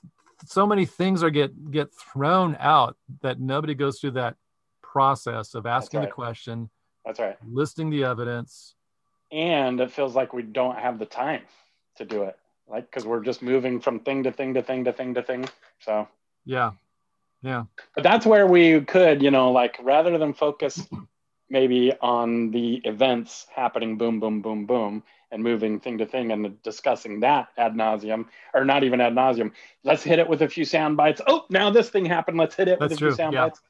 so many things are get get thrown out that nobody goes through that process of asking right. the question. That's right. Listing the evidence. And it feels like we don't have the time to do it, like because we're just moving from thing to thing to thing to thing to thing. So yeah, yeah. But that's where we could you know like rather than focus maybe on the events happening boom boom boom boom and moving thing to thing and discussing that ad nauseum or not even ad nauseum let's hit it with a few sound bites. Oh now this thing happened. Let's hit it that's with a true. few sound yeah. bites.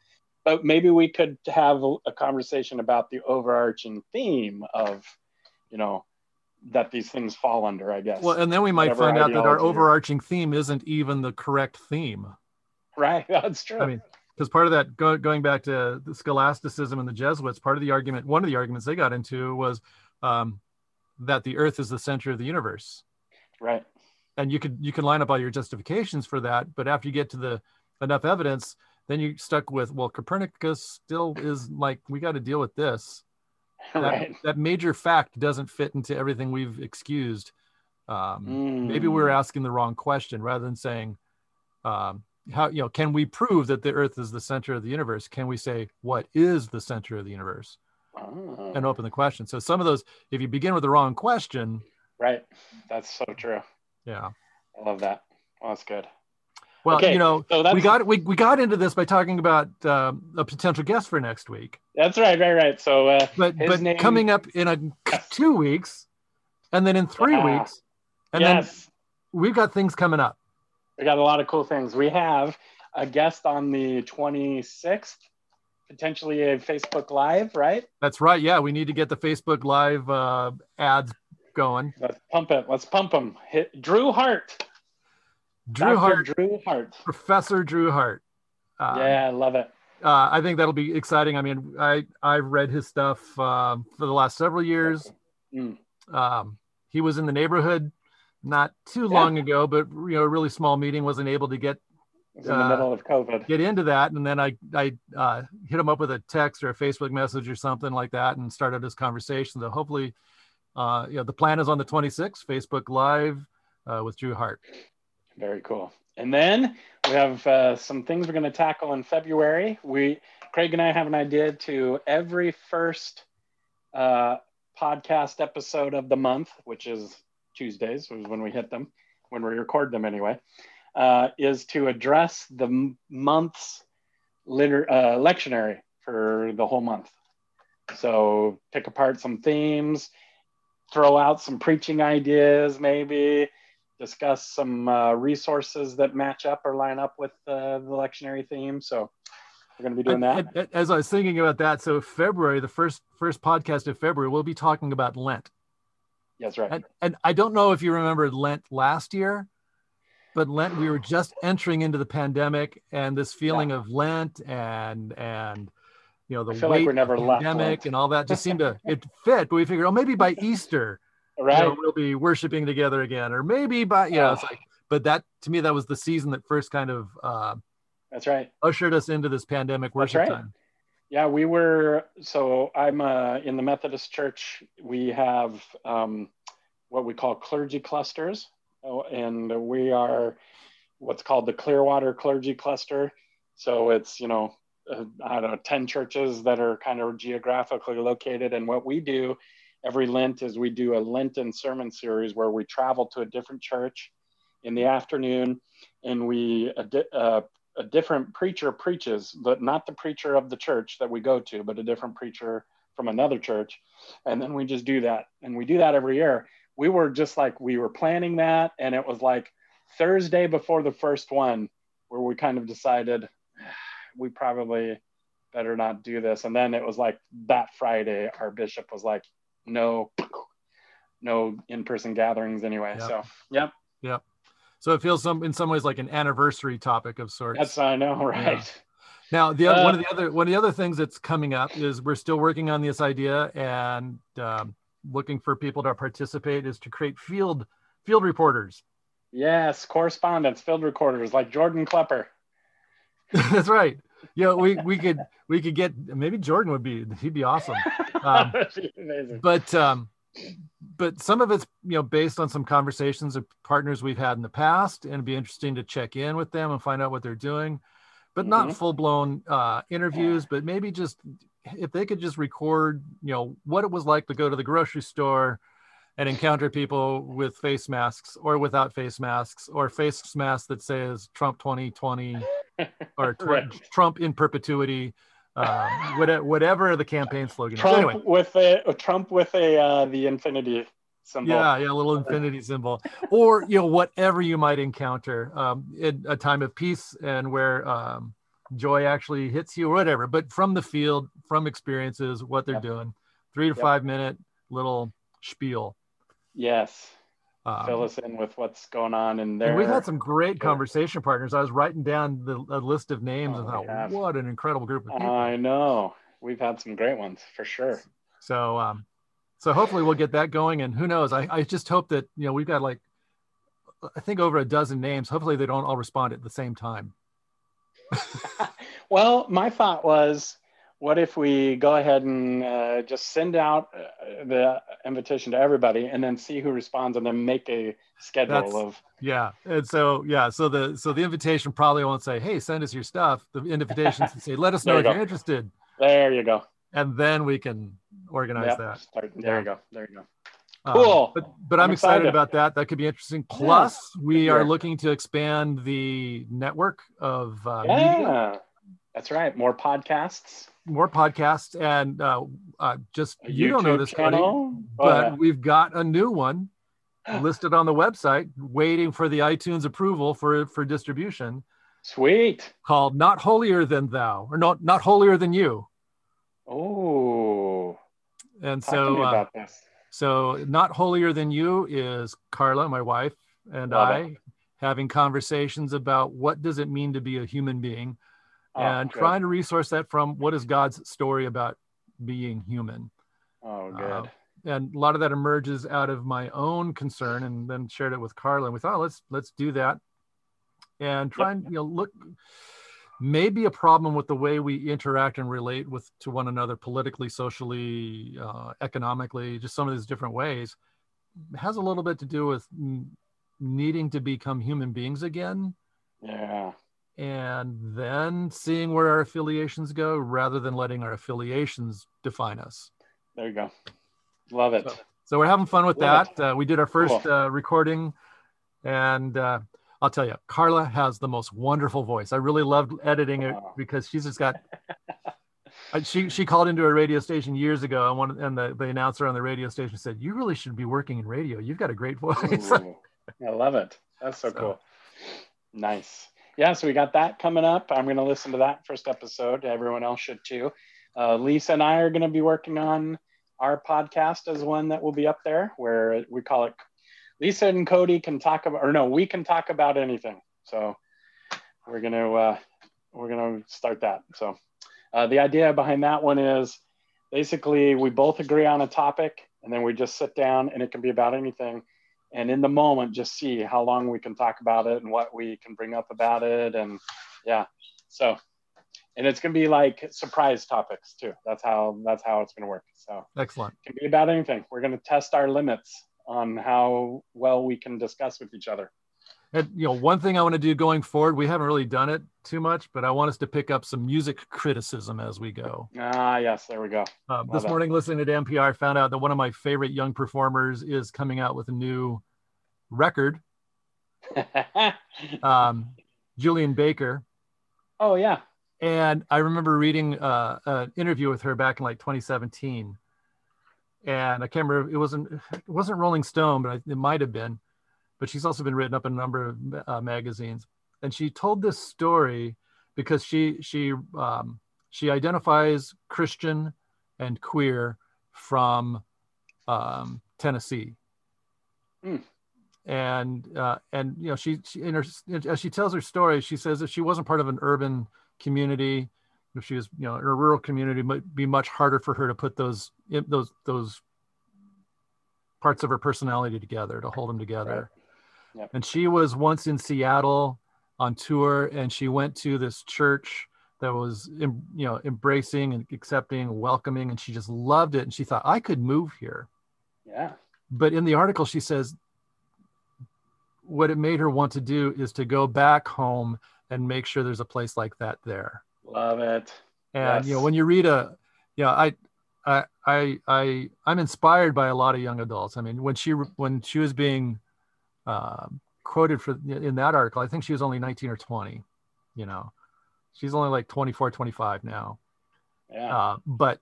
But maybe we could have a conversation about the overarching theme of you know that these things fall under i guess. Well and then we might find out that our overarching theme isn't even the correct theme Right, that's true. I mean, because part of that go, going back to the scholasticism and the Jesuits, part of the argument, one of the arguments they got into was um, that the Earth is the center of the universe. Right. And you could you can line up all your justifications for that, but after you get to the enough evidence, then you're stuck with well, Copernicus still is like we got to deal with this. Right. That, that, major fact doesn't fit into everything we've excused. Um, mm. Maybe we're asking the wrong question rather than saying, um, how you know can we prove that the earth is the center of the universe can we say what is the center of the universe oh. and open the question so some of those if you begin with the wrong question right that's so true yeah i love that well, that's good Well, Okay, you know, so we got we, we got into this by talking about um, a potential guest for next week, That's right, right, right. So uh, but but name- coming up in a Yes. two weeks, and then in three Yeah. weeks, and then we've got things coming up. We got a lot of cool things. We have a guest on the 26th, potentially a Facebook Live, right? That's right. Yeah, we need to get the Facebook Live uh, ads going. Let's pump it. Let's pump them. Hit Drew Hart. Drew Dr. Hart, Drew Hart. Professor Drew Hart. Uh, yeah, I love it. uh, I think that'll be exciting. I mean, I I've read his stuff um, for the last several years. Mm. Um, he was in the neighborhood not too Yeah. long ago, but you know, a really small meeting wasn't able to get in the Uh, middle of COVID. get into that, and then I I uh, hit him up with a text or a Facebook message or something like that, and started this conversation. So hopefully, uh, you know, the plan is on the 26th, Facebook Live uh, with Drew Hart. Very cool. And then we have uh, some things we're going to tackle in February. We, Craig and I, have an idea to every first uh, podcast episode of the month, which is Tuesdays, is when we hit them, when we record them anyway, uh, is to address the month's liter- uh, lectionary for the whole month. So pick apart some themes, throw out some preaching ideas, maybe discuss some uh, resources that match up or line up with uh, the lectionary theme. So we're going to be doing that. As I was thinking about that, so February, the first first podcast of February, we'll be talking about Lent. That's right. And, and I don't know if you remember Lent last year, but Lent we were just entering into the pandemic and this feeling of Lent and and you know the feel like weight we're never of the left pandemic and all that just seemed to it fit. But we figured, oh, maybe by Easter, you right. know, we'll be worshiping together again, or maybe by you know, it's like. But that to me, that was the season that first kind of uh, That's right. ushered us into this pandemic That's worship right. time. Yeah, we were. So I'm uh, in the Methodist Church. We have um, what we call clergy clusters, and we are what's called the Clearwater Clergy Cluster. So it's you know uh, I don't know ten churches that are kind of geographically located, and what we do every Lent is we do a Lenten sermon series where we travel to a different church in the afternoon, and we uh, a different preacher preaches, but not the preacher of the church that we go to, but a different preacher from another church, and then we just do that, and we do that every year. We were just like we were planning that, and it was like Thursday before the first one where we kind of decided we probably better not do this, and then it was like that Friday, our bishop was like, no, no in-person gatherings anyway. So yep. Yep, So it feels some in some ways like an anniversary topic of sorts. that's I know, right? Now, the oth- one of Uh, the other one of the other things that's coming up is we're still working on this idea and um, looking for people to participate is to create field field reporters. Yes, correspondence, field recorders like Jordan Klepper. that's right. Yeah, we we could we could get maybe Jordan would be he'd be awesome. Um, That'd be amazing. but um, but some of it's you know based on some conversations of partners we've had in the past, and it'd be interesting to check in with them and find out what they're doing, but not Mhm. full blown uh, interviews, but maybe just if they could just record you know what it was like to go to the grocery store and encounter people with face masks or without face masks or face masks that says Trump 2020 or Right. Trump in perpetuity. Um, whatever, whatever the campaign slogan is. Trump Anyway, with a a Trump with a uh, the infinity symbol. Yeah, yeah, a little infinity symbol, or you know, whatever you might encounter um, in a time of peace and where um, joy actually hits you, or whatever. But from the field, from experiences, what they're Yep. doing, three to Yep. five minute little spiel. Yes. Um, Fill us in with what's going on in there. and we've had some great conversation partners. I was writing down the a list of names Oh, and thought, what an incredible group of people. I know. We've had some great ones for sure. So, um, so hopefully we'll get that going. And who knows? I, I just hope that you know we've got like I think over a dozen names. Hopefully they don't all respond at the same time. well, my thought was, what if we go ahead and uh, just send out uh, the invitation to everybody, and then see who responds, and then make a schedule That's- of Yeah, and so yeah, so the so the invitation probably won't say, "Hey, send us your stuff." The invitation to say, "Let us know There if you you're interested," there you go. and then we can organize Yep, that. start- there Yeah. you go. There you go. Um, Cool. but but I'm, I'm excited. excited. about that. That could be interesting. Plus, we are looking to expand the network of uh, media, yeah, that's right. More podcasts. more podcasts, and uh, uh, just a you don't know this, channel. but we've got a new one listed on the website, waiting for the iTunes approval for for distribution, sweet. called "Not Holier Than Thou" or "Not Not Holier Than You." Oh, And talk so, uh, so not holier than you is Carla, my wife, and Love I it. having conversations about what does it mean to be a human being, Oh, and good. trying to resource that from what is God's story about being human. Oh, good. Uh, and a lot of that emerges out of my own concern, and then shared it with Carla. And we thought, let's let's do that, and try and you know look. Maybe a problem with the way we interact and relate with to one another politically, socially, uh, economically, just some of these different ways, has a little bit to do with needing to become human beings again, yeah. And then seeing where our affiliations go, rather than letting our affiliations define us. There you go. Love it. So- So we're having fun with Love that. Uh, we did our first Cool. uh, recording, and uh, I'll tell you, Carla has the most wonderful voice. I really loved editing it Wow. because she's just got. she she called into a radio station years ago, and one and the, the announcer on the radio station said, "You really should be working in radio. You've got a great voice." Ooh, I love it. That's so, So- cool. Nice. Yeah, so we got that coming up. I'm going to listen to that first episode. Everyone else should too. Uh, Lisa and I are going to be working on our podcast as one that will be up there where we call it Lisa and Cody can talk about, or no, we can talk about anything. So we're going to, uh, we're going to start that. So uh, the idea behind that one is basically we both agree on a topic and then we just sit down and it can be about anything and in the moment just see how long we can talk about it and what we can bring up about it and yeah. So and it's going to be like surprise topics too. That's how that's how it's going to work. So Excellent. it can be about anything. We're going to test our limits on how well we can discuss with each other And you know, one thing I want to do going forward, we haven't really done it too much, but I want us to pick up some music criticism as we go. ah yes there we go Uh, this it. morning, listening to NPR, I found out that one of my favorite young performers is coming out with a new record. Um, Julien Baker, oh yeah and I remember reading uh, an interview with her back in like 2017, and I can't remember. It wasn't it wasn't Rolling Stone, but it might have been. But she's also been written up in a number of uh, magazines, and she told this story because she she um, she identifies Christian and queer from um, Tennessee. Hmm. And uh, and you know she, she in her as she tells her story, she says if she wasn't part of an urban community, if she was you know in a rural community, it might be much harder for her to put those those those parts of her personality together to hold them together. Yep. And she was once in Seattle on tour, and she went to this church that was you know embracing and accepting, welcoming, and she just loved it. And she thought I could move here. yeah But in the article, she says what it made her want to do is to go back home and make sure there's a place like that there. love it And you know, when you read a, you know, I, I, I, I, I'm inspired by a lot of young adults. I mean, when she when she was being um quoted for in that article, I think she was only 19 or 20. You know, she's only like 24, 25 now. yeah Uh, but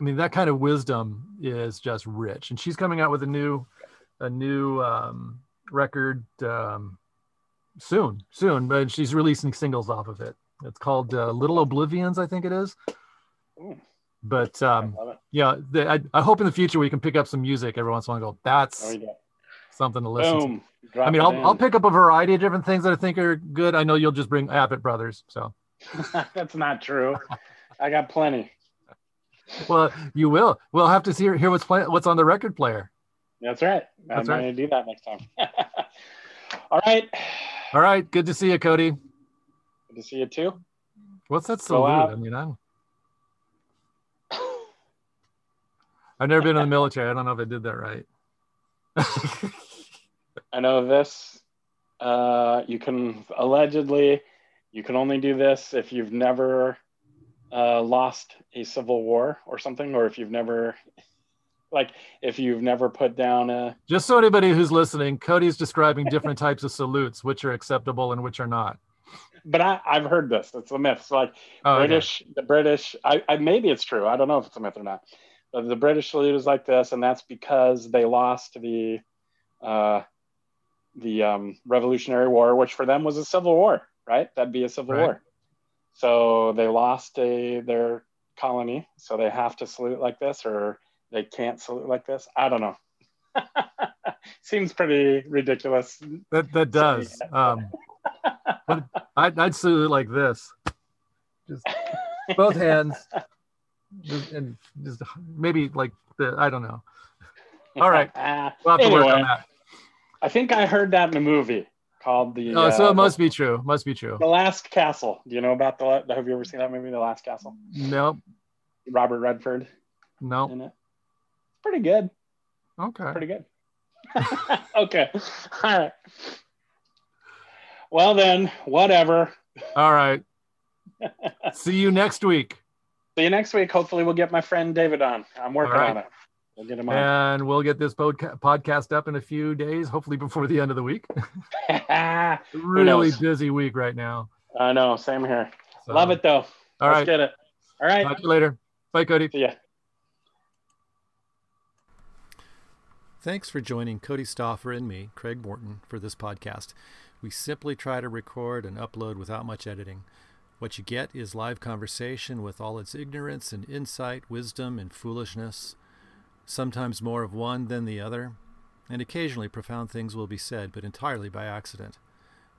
I mean, that kind of wisdom is just rich. And she's coming out with a new, a new um, record um, soon, soon. But she's releasing singles off of it. It's called uh, Little Oblivions, I think it is. Ooh, But um, yeah, the, I, I hope in the future we can pick up some music every once in a while. And go, that's we go something to listen to. boom Drop I mean, I'll, in. I'll pick up a variety of different things that I think are good. I know you'll just bring Avett Brothers. So, That's not true. I got plenty. well, you will. We'll have to see hear what's play, what's on the record player. That's right. That's I'm right. going to do that next time. All right. All right, good to see you, Cody. Good to see you too. What's that salute? I mean, I'm, I've never been in the military. I don't know if I did that right. I know this. Uh, you can allegedly, you can only do this if you've never uh, lost a civil war or something, or if you've never like if you've never put down a Just so anybody who's listening, Cody's describing different types of salutes, which are acceptable and which are not. but I, I've heard this. It's a myth. So like Oh, okay. British, the British, I, I maybe it's true. I don't know if it's a myth or not. But the British salute is like this, and that's because they lost the uh, the um, Revolutionary War, which for them was a civil war, right? That'd be a civil Right. war. So they lost a their colony, so they have to salute like this, or they can't salute like this. I don't know. Seems pretty ridiculous. That that does. Um, but I'd, I'd salute like this, just both hands, just, and just maybe like the I don't know. All right. We'll have to work on that. I think I heard that in a movie called the. Oh, so uh, it must be true. Must be true. the Last Castle. Do you know about the? Have you ever seen that movie, The Last Castle? Nope. Robert Redford Nope. in it. Pretty good. Okay. Pretty good. okay. All right. Well then, whatever. All right. See you next week. See you next week. Hopefully, we'll get my friend David on. I'm working right. on it. We'll get him on. And we'll get this podca- podcast up in a few days, hopefully before the end of the week. really busy week right now. I know. Same here. So- Love it though. All Let's right. get it. All right. Talk to you later. Bye, Cody. See ya. Thanks for joining Cody Stoffer and me, Craig Morton, for this podcast. We simply try to record and upload without much editing. What you get is live conversation with all its ignorance and insight, wisdom and foolishness, sometimes more of one than the other, and occasionally profound things will be said, but entirely by accident.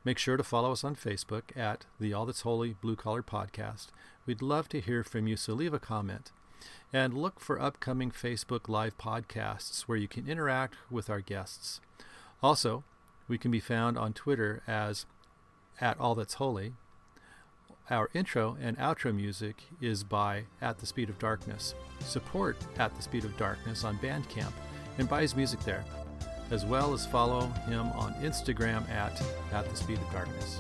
Make sure to follow us on Facebook at the All That's Holy Blue Collar Podcast. We'd love to hear from you, so leave a comment. And look for upcoming Facebook Live podcasts where you can interact with our guests. Also, we can be found on Twitter as at All That's Holy. Our intro and outro music is by At the Speed of Darkness. Support At the Speed of Darkness on Bandcamp and buy his music there, as well as follow him on Instagram at At the Speed of Darkness.